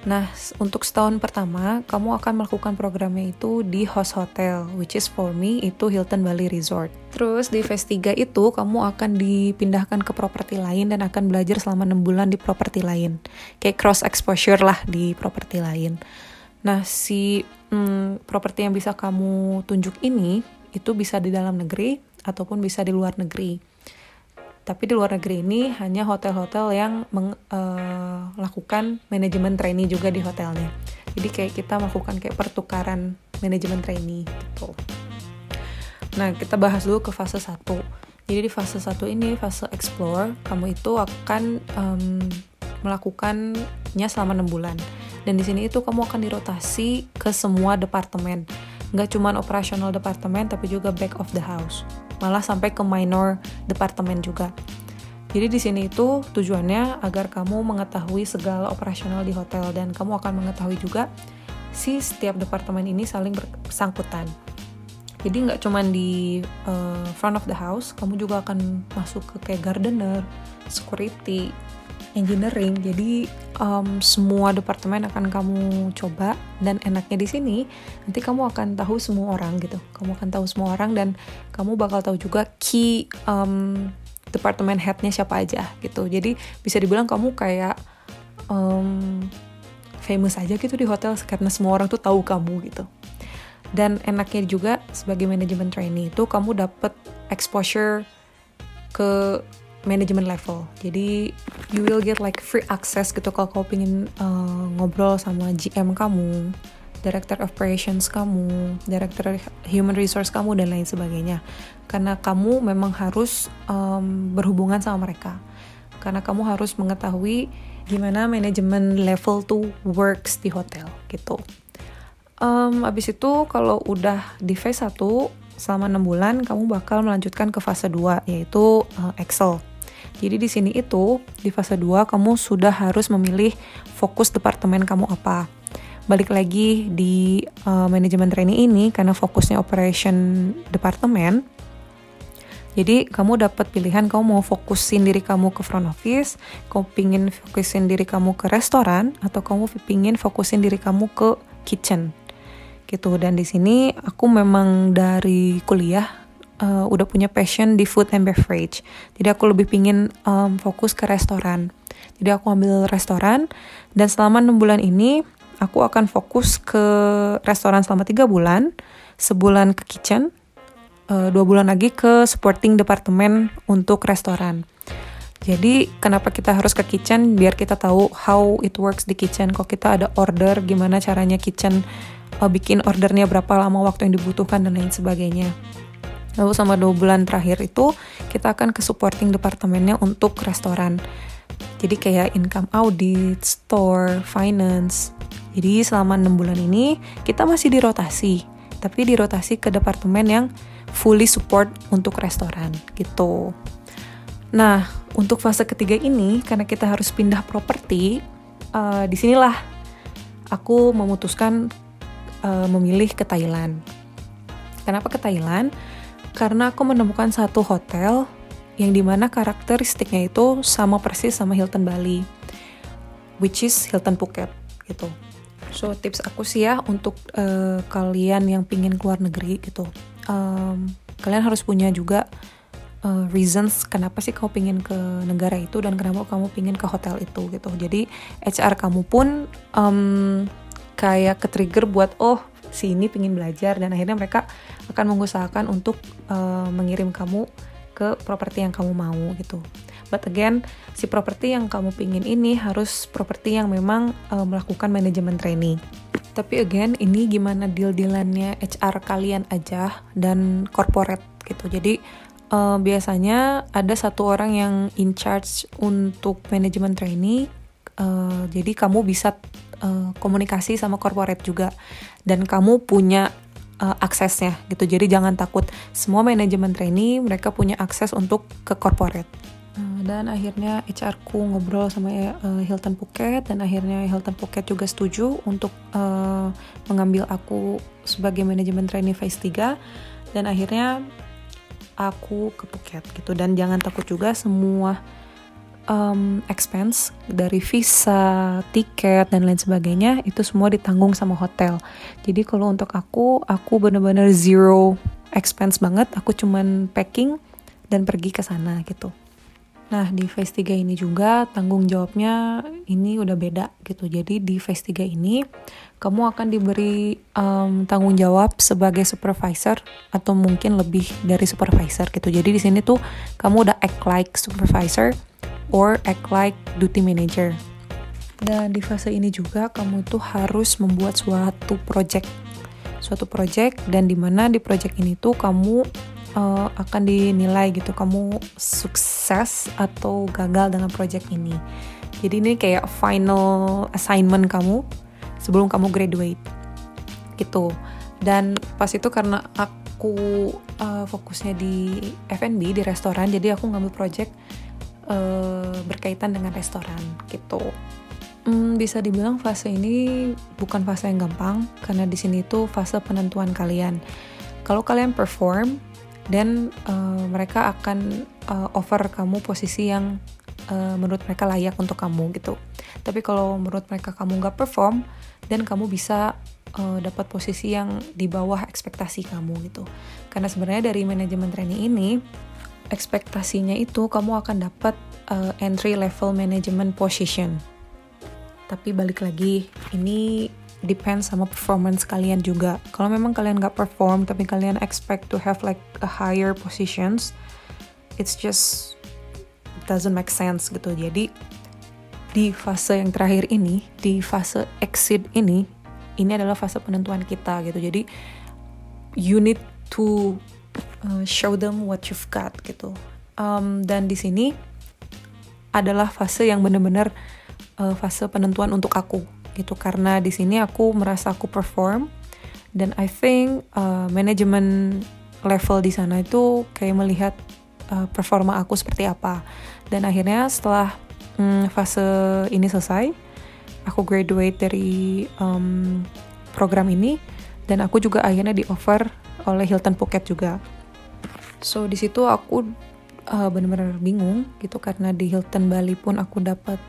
Nah, untuk setahun pertama, kamu akan melakukan programnya itu di host hotel, which is for me itu Hilton Bali Resort. Terus di phase 3 itu, kamu akan dipindahkan ke properti lain dan akan belajar selama 6 bulan di properti lain. Kayak cross exposure lah di properti lain. Nah, si hmm, properti yang bisa kamu tunjuk ini itu bisa di dalam negeri ataupun bisa di luar negeri. Tapi di luar negeri ini hanya hotel-hotel yang melakukan uh, manajemen trainee juga di hotelnya. Jadi kayak kita melakukan kayak pertukaran manajemen trainee gitu. Nah, kita bahas dulu ke fase 1. Jadi di fase 1 ini, fase explore, kamu itu akan um, melakukannya selama 6 bulan. Dan di sini itu kamu akan dirotasi ke semua departemen. Nggak cuma operasional departemen, tapi juga back of the house. Malah sampai ke minor departemen juga. Jadi di sini itu tujuannya agar kamu mengetahui segala operasional di hotel dan kamu akan mengetahui juga si setiap departemen ini saling bersangkutan. Jadi nggak cuma di uh, front of the house, kamu juga akan masuk ke kayak gardener, security, engineering. Jadi um, semua departemen akan kamu coba dan enaknya di sini nanti kamu akan tahu semua orang gitu. Kamu akan tahu semua orang dan kamu bakal tahu juga key um, departemen headnya siapa aja gitu. Jadi bisa dibilang kamu kayak um, famous aja gitu di hotel karena semua orang tuh tahu kamu gitu dan enaknya juga sebagai manajemen trainee itu kamu dapat exposure ke manajemen level. Jadi you will get like free access gitu kalau kamu pengen uh, ngobrol sama GM kamu director operations kamu director human resource kamu dan lain sebagainya. Karena kamu memang harus um, berhubungan sama mereka. Karena kamu harus mengetahui gimana manajemen level tuh works di hotel gitu. Um, abis itu kalau udah di phase 1 selama 6 bulan kamu bakal melanjutkan ke fase 2 yaitu uh, Excel. Jadi di sini itu di fase 2 kamu sudah harus memilih fokus departemen kamu apa. Balik lagi di uh, manajemen trainee ini karena fokusnya operation departemen. Jadi kamu dapat pilihan kamu mau fokusin diri kamu ke front office, kamu pingin fokusin diri kamu ke restoran, atau kamu pingin fokusin diri kamu ke kitchen gitu dan di sini aku memang dari kuliah uh, udah punya passion di food and beverage jadi aku lebih pingin um, fokus ke restoran jadi aku ambil restoran dan selama enam bulan ini aku akan fokus ke restoran selama tiga bulan sebulan ke kitchen uh, dua bulan lagi ke supporting departemen untuk restoran jadi kenapa kita harus ke kitchen biar kita tahu how it works di kitchen. Kok kita ada order gimana caranya kitchen uh, bikin ordernya berapa lama waktu yang dibutuhkan dan lain sebagainya. Lalu sama dua bulan terakhir itu kita akan ke supporting departemennya untuk restoran. Jadi kayak income audit, store, finance. Jadi selama enam bulan ini kita masih dirotasi, tapi dirotasi ke departemen yang fully support untuk restoran gitu. Nah, untuk fase ketiga ini karena kita harus pindah properti, uh, di sinilah aku memutuskan uh, memilih ke Thailand. Kenapa ke Thailand? Karena aku menemukan satu hotel yang di mana karakteristiknya itu sama persis sama Hilton Bali, which is Hilton Phuket gitu. So tips aku sih ya untuk uh, kalian yang pingin keluar negeri gitu, um, kalian harus punya juga uh, reasons kenapa sih kamu pingin ke negara itu dan kenapa kamu pingin ke hotel itu gitu. Jadi HR kamu pun um, kayak ke trigger buat oh si ini pingin belajar dan akhirnya mereka akan mengusahakan untuk uh, mengirim kamu ke properti yang kamu mau gitu. But again, si properti yang kamu pingin ini harus properti yang memang uh, melakukan manajemen training. Tapi again, ini gimana deal-dealannya HR kalian aja dan corporate gitu. Jadi uh, biasanya ada satu orang yang in charge untuk manajemen training. Uh, jadi kamu bisa uh, komunikasi sama corporate juga. Dan kamu punya uh, aksesnya gitu. Jadi jangan takut. Semua manajemen trainee mereka punya akses untuk ke corporate. Uh, dan akhirnya HR ku ngobrol sama uh, Hilton Phuket. Dan akhirnya Hilton Phuket juga setuju untuk uh, mengambil aku sebagai manajemen trainee phase 3 dan akhirnya aku ke Phuket gitu. Dan jangan takut juga semua um, expense dari visa, tiket dan lain sebagainya itu semua ditanggung sama hotel. Jadi kalau untuk aku, aku bener-bener zero expense banget. Aku cuman packing dan pergi ke sana gitu. Nah, di phase 3 ini juga tanggung jawabnya ini udah beda gitu. Jadi di phase 3 ini kamu akan diberi um, tanggung jawab sebagai supervisor atau mungkin lebih dari supervisor gitu. Jadi di sini tuh kamu udah act like supervisor or act like duty manager. Dan di fase ini juga kamu tuh harus membuat suatu project. suatu project dan di mana di project ini tuh kamu uh, akan dinilai gitu kamu sukses atau gagal dengan project ini. Jadi ini kayak final assignment kamu sebelum kamu graduate gitu. Dan pas itu karena aku uh, fokusnya di F&B di restoran, jadi aku ngambil project uh, berkaitan dengan restoran gitu. Hmm, bisa dibilang fase ini bukan fase yang gampang karena di sini tuh fase penentuan kalian. Kalau kalian perform, dan uh, mereka akan uh, offer kamu posisi yang uh, menurut mereka layak untuk kamu gitu. Tapi kalau menurut mereka kamu nggak perform dan kamu bisa uh, dapat posisi yang di bawah ekspektasi kamu gitu. Karena sebenarnya dari manajemen training ini ekspektasinya itu kamu akan dapat uh, entry level management position. Tapi balik lagi ini depends sama performance kalian juga. Kalau memang kalian nggak perform tapi kalian expect to have like a higher positions, it's just doesn't make sense gitu. Jadi di fase yang terakhir ini, di fase exit ini, ini adalah fase penentuan kita gitu. Jadi you need to uh, show them what you've got gitu. Um, dan di sini adalah fase yang benar-benar uh, fase penentuan untuk aku gitu. Karena di sini aku merasa aku perform dan I think uh, manajemen level di sana itu kayak melihat uh, performa aku seperti apa. Dan akhirnya setelah um, fase ini selesai aku graduate dari um, program ini dan aku juga akhirnya di offer oleh Hilton Phuket juga so di situ aku uh, benar-benar bingung gitu karena di Hilton Bali pun aku dapat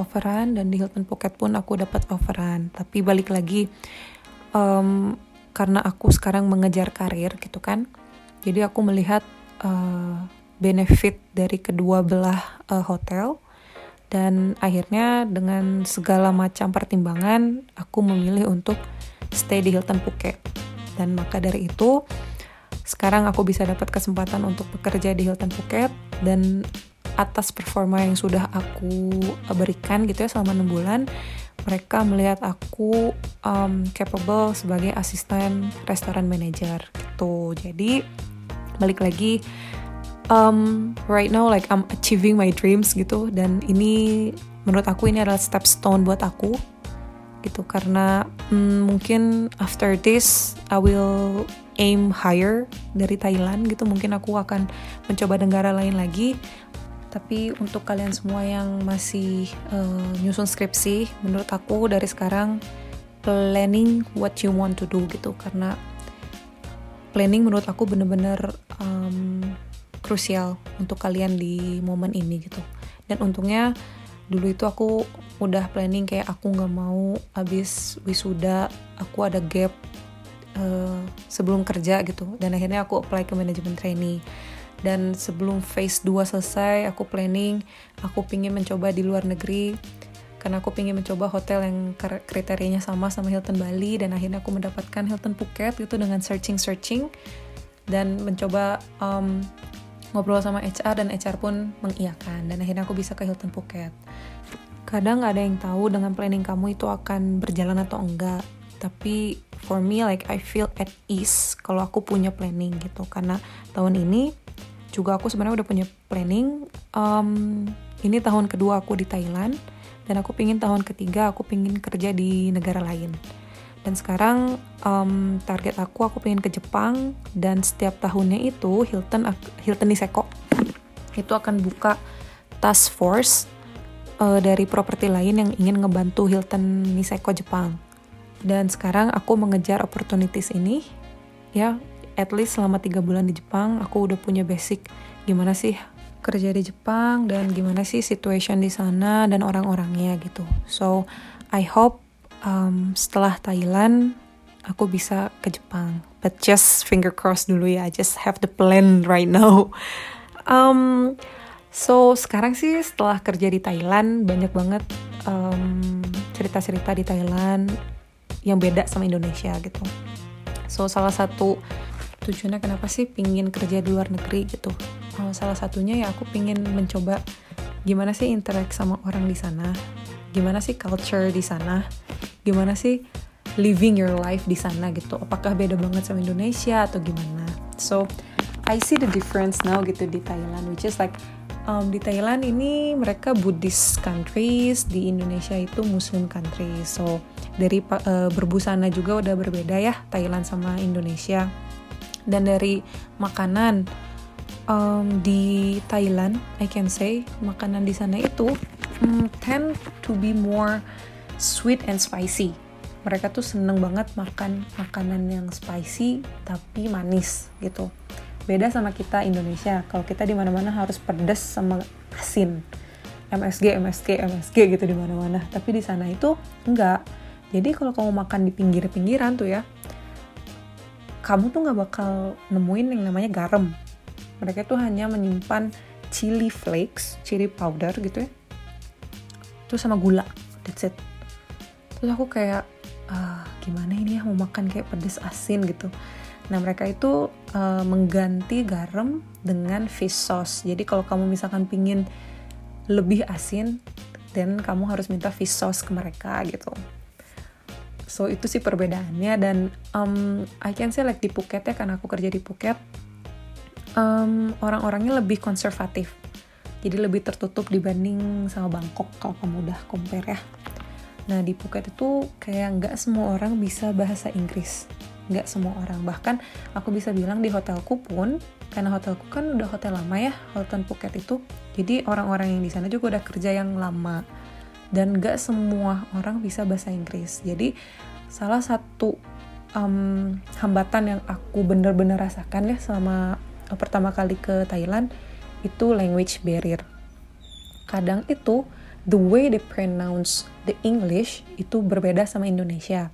offeran dan di Hilton Phuket pun aku dapat offeran. Tapi balik lagi um, karena aku sekarang mengejar karir gitu kan jadi aku melihat uh, benefit dari kedua belah uh, hotel dan akhirnya dengan segala macam pertimbangan aku memilih untuk stay di Hilton Phuket. Dan maka dari itu sekarang aku bisa dapat kesempatan untuk bekerja di Hilton Phuket dan atas performa yang sudah aku berikan gitu ya selama enam bulan mereka melihat aku um, capable sebagai asisten restoran manager gitu. Jadi balik lagi um, right now like I'm achieving my dreams gitu. Dan ini menurut aku ini adalah step stone buat aku gitu. Karena mm, mungkin after this I will aim higher dari Thailand gitu mungkin aku akan mencoba negara lain lagi. Tapi untuk kalian semua yang masih uh, nyusun skripsi menurut aku dari sekarang planning what you want to do gitu. Karena planning menurut aku bener-bener um, untuk kalian di momen ini gitu. Dan untungnya dulu itu aku udah planning kayak aku nggak mau abis wisuda aku ada gap uh, sebelum kerja gitu. Dan akhirnya aku apply ke manajemen trainee. Dan sebelum phase 2 selesai aku planning aku pingin mencoba di luar negeri. Karena aku pingin mencoba hotel yang kriterianya sama sama Hilton Bali. Dan akhirnya aku mendapatkan Hilton Phuket itu dengan searching searching. Dan mencoba um, ngobrol sama HR dan HR pun mengiyakan dan akhirnya aku bisa ke Hilton Phuket. Kadang ada yang tahu dengan planning kamu itu akan berjalan atau enggak tapi for me like I feel at ease kalau aku punya planning gitu. Karena tahun ini juga aku sebenarnya udah punya planning um, ini tahun kedua aku di Thailand dan aku pingin tahun ketiga aku pingin kerja di negara lain. Dan sekarang um, target aku aku pengen ke Jepang dan setiap tahunnya itu Hilton Hilton Niseko itu akan buka task force uh, dari properti lain yang ingin ngebantu Hilton Niseko Jepang dan sekarang aku mengejar opportunities ini ya at least selama tiga bulan di Jepang aku udah punya basic gimana sih kerja di Jepang dan gimana sih situation di sana dan orang-orangnya gitu. So I hope um, setelah Thailand aku bisa ke Jepang. But just finger cross dulu ya. I just have the plan right now. Um, so sekarang sih setelah kerja di Thailand banyak banget um, cerita-cerita di Thailand yang beda sama Indonesia gitu. So salah satu tujuannya kenapa sih pingin kerja di luar negeri gitu? Salah satunya ya aku pingin mencoba gimana sih interaksi sama orang di sana gimana sih culture di sana gimana sih living your life di sana gitu. Apakah beda banget sama Indonesia atau gimana? So I see the difference now gitu di Thailand which is like um, di Thailand ini mereka Buddhist countries di Indonesia itu Muslim countries so dari uh, berbusana juga udah berbeda ya Thailand sama Indonesia dan dari makanan um, di Thailand, I can say makanan di sana itu um, tend to be more sweet and spicy. Mereka tuh seneng banget makan makanan yang spicy tapi manis gitu. Beda sama kita Indonesia. Kalau kita di mana-mana harus pedas sama asin. MSG, MSG, MSG gitu di mana-mana. Tapi di sana itu enggak. Jadi kalau kamu makan di pinggir-pinggiran tuh ya, kamu tuh nggak bakal nemuin yang namanya garam mereka tuh hanya menyimpan chili flakes, chili powder gitu ya. Terus sama gula, that's it. Terus aku kayak, ah, gimana ini ya mau makan kayak pedas asin gitu. Nah mereka itu uh, mengganti garam dengan fish sauce. Jadi kalau kamu misalkan pingin lebih asin, dan kamu harus minta fish sauce ke mereka gitu. So itu sih perbedaannya dan um, I can say like di Phuket ya karena aku kerja di Phuket um, orang-orangnya lebih konservatif jadi lebih tertutup dibanding sama Bangkok kalau kamu udah compare ya nah di Phuket itu kayak nggak semua orang bisa bahasa Inggris nggak semua orang bahkan aku bisa bilang di hotelku pun karena hotelku kan udah hotel lama ya hotel Phuket itu jadi orang-orang yang di sana juga udah kerja yang lama dan nggak semua orang bisa bahasa Inggris jadi salah satu um, hambatan yang aku bener-bener rasakan ya selama pertama kali ke Thailand itu language barrier. Kadang itu the way they pronounce the English itu berbeda sama Indonesia.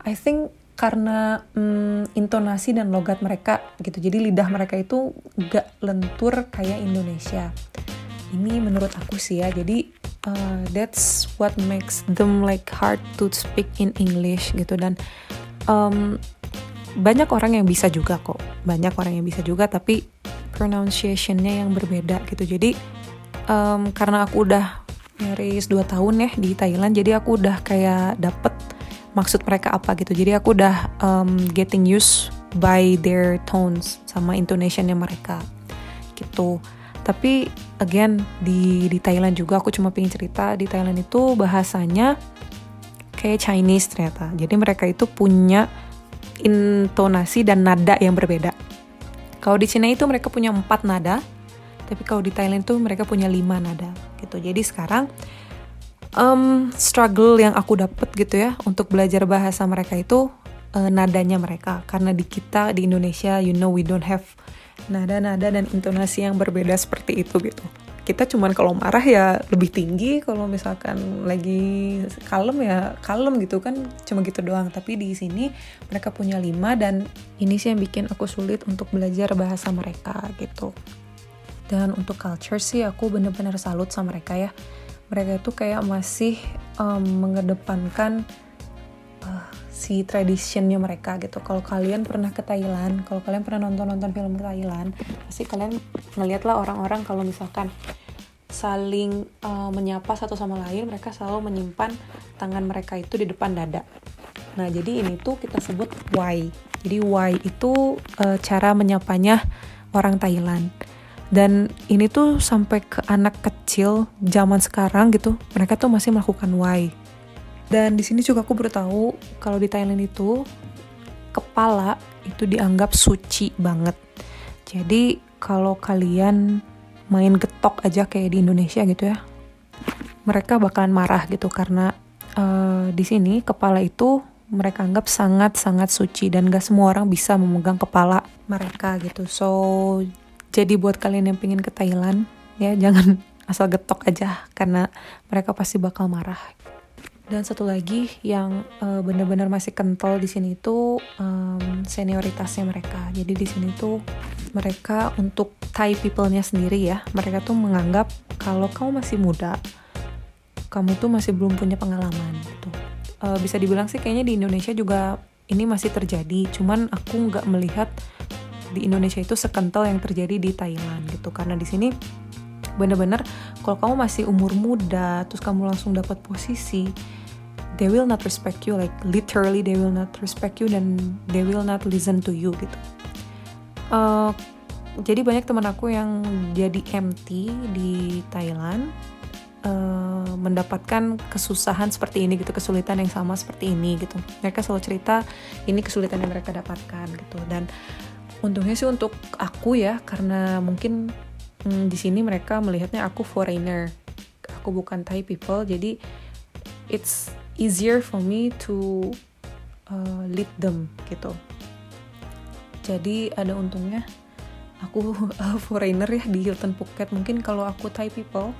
I think karena hmm, intonasi dan logat mereka gitu, jadi lidah mereka itu gak lentur kayak Indonesia. Ini menurut aku sih ya, jadi uh, that's what makes them like hard to speak in English gitu. Dan um, banyak orang yang bisa juga kok. Banyak orang yang bisa juga tapi pronunciationnya yang berbeda gitu. Jadi um, karena aku udah nyaris 2 tahun ya di Thailand jadi aku udah kayak dapet maksud mereka apa gitu jadi aku udah um, getting used by their tones sama intonationnya mereka gitu tapi again di di Thailand juga aku cuma pengen cerita di Thailand itu bahasanya kayak Chinese ternyata jadi mereka itu punya intonasi dan nada yang berbeda. Kalau di Cina itu mereka punya empat nada, tapi kalau di Thailand itu mereka punya lima nada gitu. Jadi sekarang um, struggle yang aku dapet gitu ya untuk belajar bahasa mereka itu uh, nadanya mereka. Karena di kita di Indonesia you know we don't have nada-nada dan intonasi yang berbeda seperti itu gitu. Kita cuman kalau marah ya lebih tinggi kalau misalkan lagi kalem ya kalem gitu kan cuma gitu doang. Tapi di sini mereka punya lima dan ini sih yang bikin aku sulit untuk belajar bahasa mereka gitu. Dan untuk culture sih aku bener-bener salut sama mereka ya mereka itu kayak masih um, mengedepankan uh, si traditionnya mereka gitu. Kalau kalian pernah ke Thailand, kalau kalian pernah nonton-nonton film Thailand, pasti kalian ngeliat lah orang-orang kalau misalkan saling uh, menyapa satu sama lain, mereka selalu menyimpan tangan mereka itu di depan dada. Nah, jadi ini tuh kita sebut wai. Jadi wai itu uh, cara menyapanya orang Thailand. Dan ini tuh sampai ke anak kecil zaman sekarang gitu, mereka tuh masih melakukan wai dan di sini juga aku baru tahu kalau di Thailand itu kepala itu dianggap suci banget. Jadi kalau kalian main getok aja kayak di Indonesia gitu ya, mereka bakalan marah gitu karena uh, di sini kepala itu mereka anggap sangat-sangat suci dan gak semua orang bisa memegang kepala mereka gitu. So jadi buat kalian yang pengen ke Thailand ya jangan asal getok aja karena mereka pasti bakal marah dan satu lagi yang uh, benar-benar masih kental di sini itu um, senioritasnya mereka. Jadi di sini tuh mereka untuk Thai people-nya sendiri ya, mereka tuh menganggap kalau kamu masih muda, kamu tuh masih belum punya pengalaman gitu. Uh, bisa dibilang sih kayaknya di Indonesia juga ini masih terjadi, cuman aku nggak melihat di Indonesia itu sekental yang terjadi di Thailand gitu. Karena di sini bener-bener kalau kamu masih umur muda, terus kamu langsung dapat posisi they will not respect you like literally they will not respect you dan they will not listen to you gitu. Uh, jadi banyak teman aku yang jadi MT di Thailand uh, mendapatkan kesusahan seperti ini gitu kesulitan yang sama seperti ini gitu. Mereka selalu cerita ini kesulitan yang mereka dapatkan gitu. Dan untungnya sih untuk aku ya karena mungkin hmm, di sini mereka melihatnya aku foreigner. Aku bukan Thai people jadi it's easier for me to uh, lead them gitu. Jadi ada untungnya aku uh, foreigner ya di Hilton Phuket. Mungkin kalau aku Thai people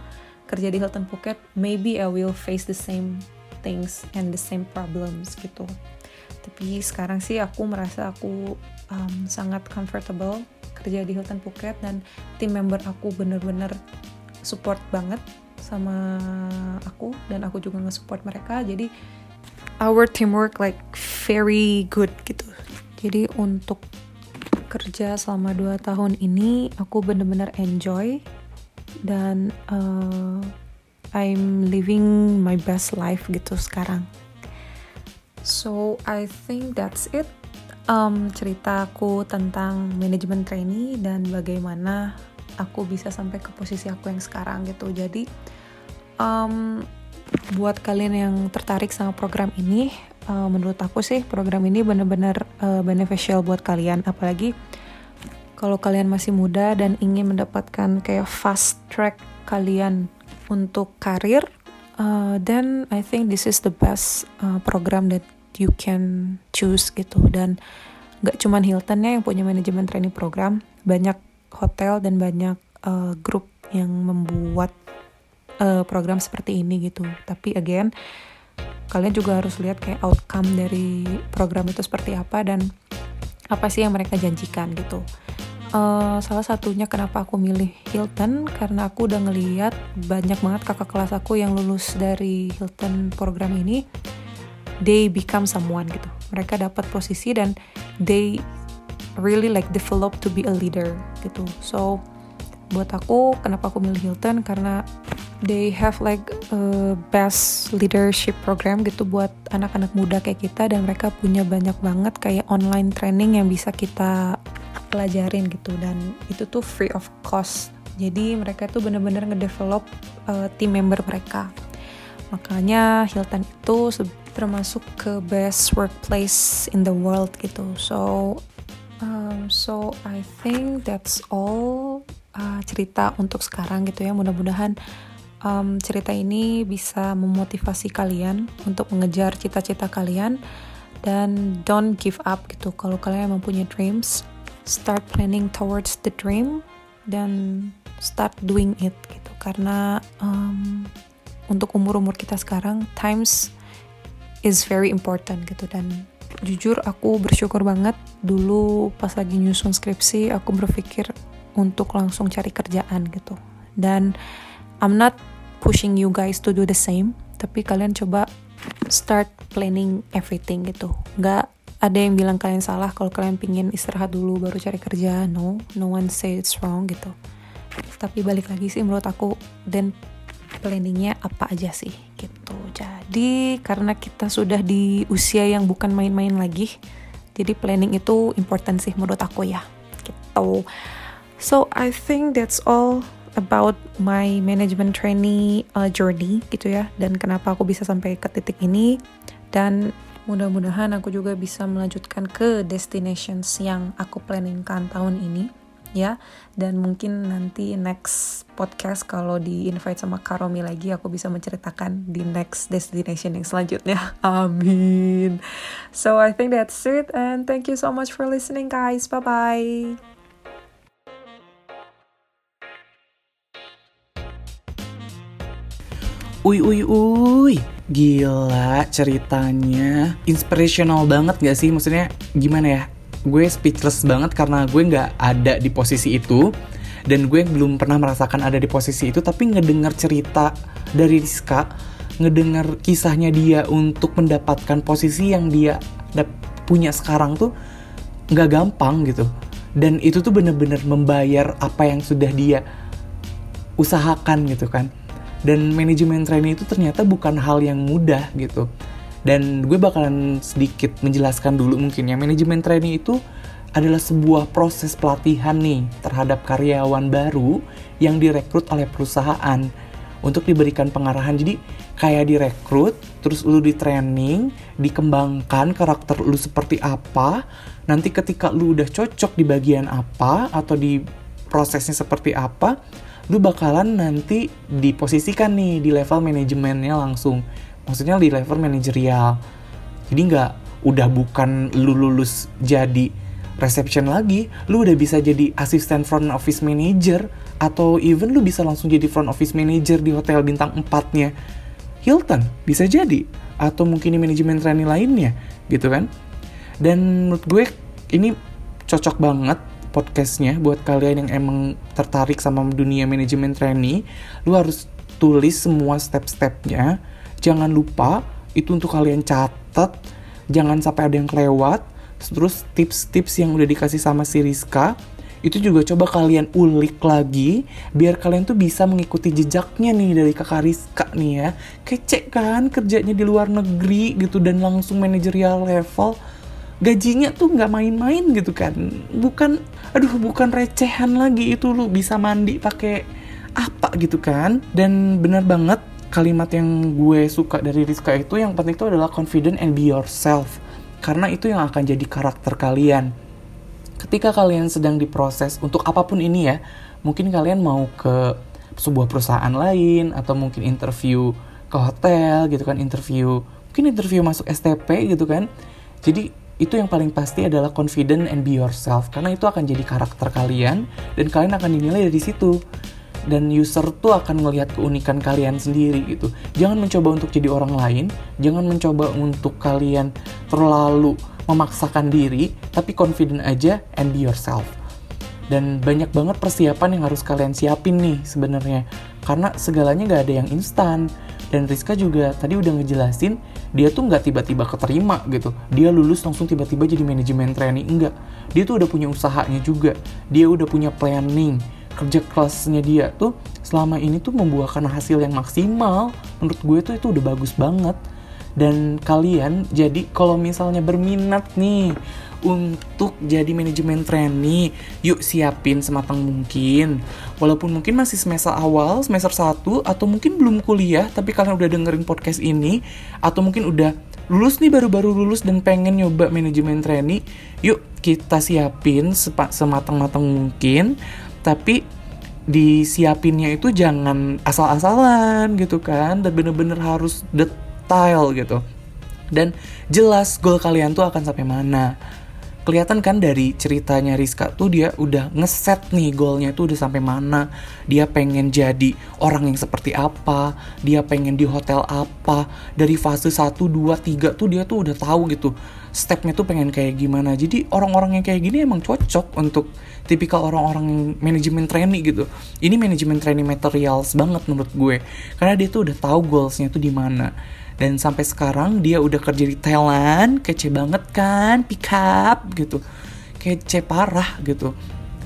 kerja di Hilton Phuket maybe I will face the same things and the same problems gitu tapi sekarang sih aku merasa aku um, sangat comfortable kerja di Hilton Phuket dan tim member aku bener-bener support banget sama aku dan aku juga nge-support mereka. Jadi our teamwork like very good gitu. Jadi untuk kerja selama 2 tahun ini aku bener-bener enjoy dan uh, I'm living my best life gitu sekarang so I think that's it um, cerita aku tentang manajemen trainee dan bagaimana aku bisa sampai ke posisi aku yang sekarang gitu. Jadi um, buat kalian yang tertarik sama program ini uh, menurut aku sih program ini benar-benar uh, beneficial buat kalian. Apalagi kalau kalian masih muda dan ingin mendapatkan kayak fast track kalian untuk karir uh, then I think this is the best uh, program that you can choose gitu dan nggak cuman Hilton ya yang punya manajemen training program banyak hotel dan banyak uh, grup yang membuat uh, program seperti ini gitu. Tapi again, kalian juga harus lihat kayak outcome dari program itu seperti apa dan apa sih yang mereka janjikan gitu. Uh, salah satunya kenapa aku milih Hilton karena aku udah ngeliat banyak banget kakak kelas aku yang lulus dari Hilton program ini they become someone gitu. Mereka dapat posisi dan they really like develop to be a leader gitu. So buat aku kenapa aku milih Hilton? Karena they have like a best leadership program gitu buat anak-anak muda kayak kita dan mereka punya banyak banget kayak online training yang bisa kita pelajarin gitu. Dan itu tuh free of cost. Jadi mereka tuh bener-bener ngedevelop uh, team member mereka. Makanya Hilton itu termasuk ke best workplace in the world gitu. So um, so I think that's all uh, cerita untuk sekarang gitu ya. Mudah-mudahan um, cerita ini bisa memotivasi kalian untuk mengejar cita-cita kalian. Dan don't give up gitu. Kalau kalian mempunyai dreams start planning towards the dream dan start doing it gitu. Karena um, untuk umur-umur kita sekarang times is very important gitu. Dan jujur aku bersyukur banget dulu pas lagi nyusun skripsi aku berpikir untuk langsung cari kerjaan gitu. Dan I'm not pushing you guys to do the same tapi kalian coba start planning everything gitu. Nggak ada yang bilang kalian salah kalau kalian pingin istirahat dulu baru cari kerja. No no one say it's wrong gitu. Tapi balik lagi sih menurut aku dan planningnya apa aja sih gitu. Jadi karena kita sudah di usia yang bukan main-main lagi jadi planning itu important sih menurut aku ya gitu. So I think that's all about my management trainee uh, journey gitu ya dan kenapa aku bisa sampai ke titik ini. Dan mudah-mudahan aku juga bisa melanjutkan ke destinations yang aku planningkan tahun ini ya. Dan mungkin nanti next podcast kalau di invite sama Karomi lagi aku bisa menceritakan di next destination yang selanjutnya. Amin. So I think that's it and thank you so much for listening guys. Bye bye Uy uy uy. Gila ceritanya. Inspirational banget gak sih? Maksudnya gimana ya? Gue speechless banget karena gue gak ada di posisi itu. Dan gue belum pernah merasakan ada di posisi itu Tapi ngedengar cerita dari Rizka Ngedengar kisahnya dia untuk mendapatkan posisi yang dia punya sekarang tuh Gak gampang gitu. Dan itu tuh bener-bener membayar apa yang sudah dia usahakan gitu kan. Dan manajemen training itu ternyata bukan hal yang mudah gitu Dan gue bakalan sedikit menjelaskan dulu mungkin ya, manajemen training itu adalah sebuah proses pelatihan nih terhadap karyawan baru yang direkrut oleh perusahaan untuk diberikan pengarahan. Jadi kayak direkrut, terus lu di training, dikembangkan karakter lu seperti apa. Nanti ketika lu udah cocok di bagian apa atau di prosesnya seperti apa, lu bakalan nanti diposisikan nih di level manajemennya langsung. Maksudnya di level manajerial. Jadi nggak udah bukan lu lulus jadi reception lagi, lu udah bisa jadi asisten front office manager atau even lu bisa langsung jadi front office manager di hotel bintang 4-nya Hilton, bisa jadi atau mungkin di manajemen training lainnya gitu kan. Dan menurut gue ini cocok banget podcastnya buat kalian yang emang tertarik sama dunia manajemen training, lu harus tulis semua step-stepnya. Jangan lupa itu untuk kalian catat, jangan sampai ada yang kelewat. Terus tips-tips yang udah dikasih sama si Rizka itu juga coba kalian ulik lagi biar kalian tuh bisa mengikuti jejaknya nih dari kakak Rizka nih ya. Kece kan kerjanya di luar negeri gitu dan langsung manajerial level. Gajinya tuh nggak main-main gitu kan. Bukan aduh bukan recehan lagi itu lu bisa mandi pakai apa gitu kan. Dan benar banget kalimat yang gue suka dari Rizka itu yang penting itu adalah confident and be yourself karena itu yang akan jadi karakter kalian. Ketika kalian sedang diproses untuk apa pun ini ya, mungkin kalian mau ke sebuah perusahaan lain atau mungkin interview ke hotel gitu kan, interview mungkin interview masuk STP gitu kan. Jadi itu yang paling pasti adalah confident and be yourself karena itu akan jadi karakter kalian dan kalian akan dinilai dari situ dan user tuh akan melihat keunikan kalian sendiri gitu. Jangan mencoba untuk jadi orang lain, jangan mencoba untuk kalian terlalu memaksakan diri, tapi confident aja and be yourself. Dan banyak banget persiapan yang harus kalian siapin nih sebenarnya. Karena segalanya gak ada yang instan. Dan Rizka juga tadi udah ngejelasin, dia tuh nggak tiba-tiba keterima gitu. Dia lulus langsung tiba-tiba jadi manajemen training, enggak. Dia tuh udah punya usahanya juga. Dia udah punya planning kerja kelasnya dia tuh selama ini tuh membuahkan hasil yang maksimal. Menurut gue tuh itu udah bagus banget. Dan kalian jadi kalau misalnya berminat nih untuk jadi manajemen trainee yuk siapin sematang mungkin. Walaupun mungkin masih semester awal semester 1 atau mungkin belum kuliah tapi kalian udah dengerin podcast ini atau mungkin udah lulus nih baru-baru lulus dan pengen nyoba manajemen trainee yuk kita siapin sematang-matang mungkin tapi disiapinnya itu jangan asal-asalan gitu kan dan bener-bener harus detail gitu. Dan jelas goal kalian tuh akan sampai mana kelihatan kan dari ceritanya Rizka tuh dia udah ngeset nih goalnya tuh udah sampai mana. Dia pengen jadi orang yang seperti apa dia pengen di hotel apa. Dari fase 1, 2, 3 tuh dia tuh udah tahu gitu stepnya tuh pengen kayak gimana. Jadi orang-orang yang kayak gini emang cocok untuk tipikal orang-orang manajemen training gitu. Ini manajemen training materials banget menurut gue. Karena dia tuh udah tahu goalsnya tuh di mana dan sampai sekarang dia udah kerja di Thailand kece banget kan pick up gitu. Kece parah gitu.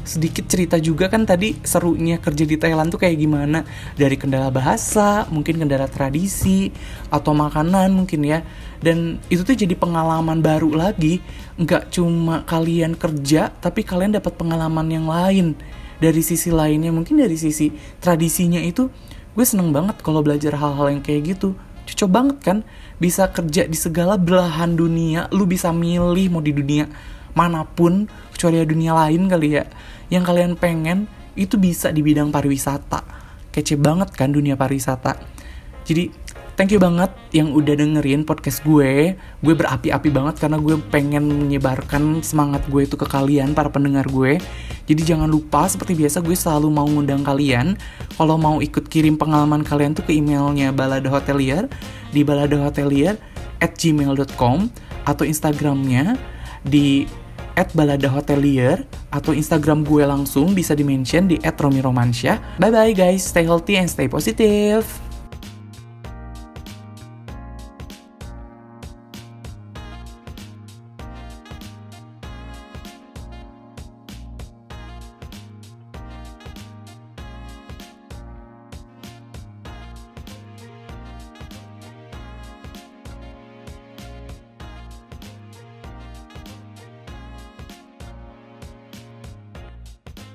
Sedikit cerita juga kan tadi serunya kerja di Thailand tuh kayak gimana. Dari kendala bahasa mungkin kendala tradisi atau makanan mungkin ya. Dan itu tuh jadi pengalaman baru lagi. Nggak cuma kalian kerja tapi kalian dapat pengalaman yang lain. Dari sisi lainnya mungkin dari sisi tradisinya itu gue seneng banget kalau belajar hal-hal yang kayak gitu cocok banget kan? Bisa kerja di segala belahan dunia lu bisa milih mau di dunia mana pun kecuali dunia lain kali ya. Yang kalian pengen itu bisa di bidang pariwisata. Kece banget kan dunia pariwisata. Jadi thank you banget yang udah dengerin podcast gue. Gue berapi-api banget karena gue pengen menyebarkan semangat gue itu ke kalian, para pendengar gue. Jadi jangan lupa, seperti biasa gue selalu mau ngundang kalian. Kalau mau ikut kirim pengalaman kalian tuh ke emailnya Balada Hotelier di baladahotelier at gmail.com atau Instagramnya di at balada hotelier atau Instagram gue langsung bisa dimention di at romiromansyah. Bye bye guys, stay healthy and stay positive.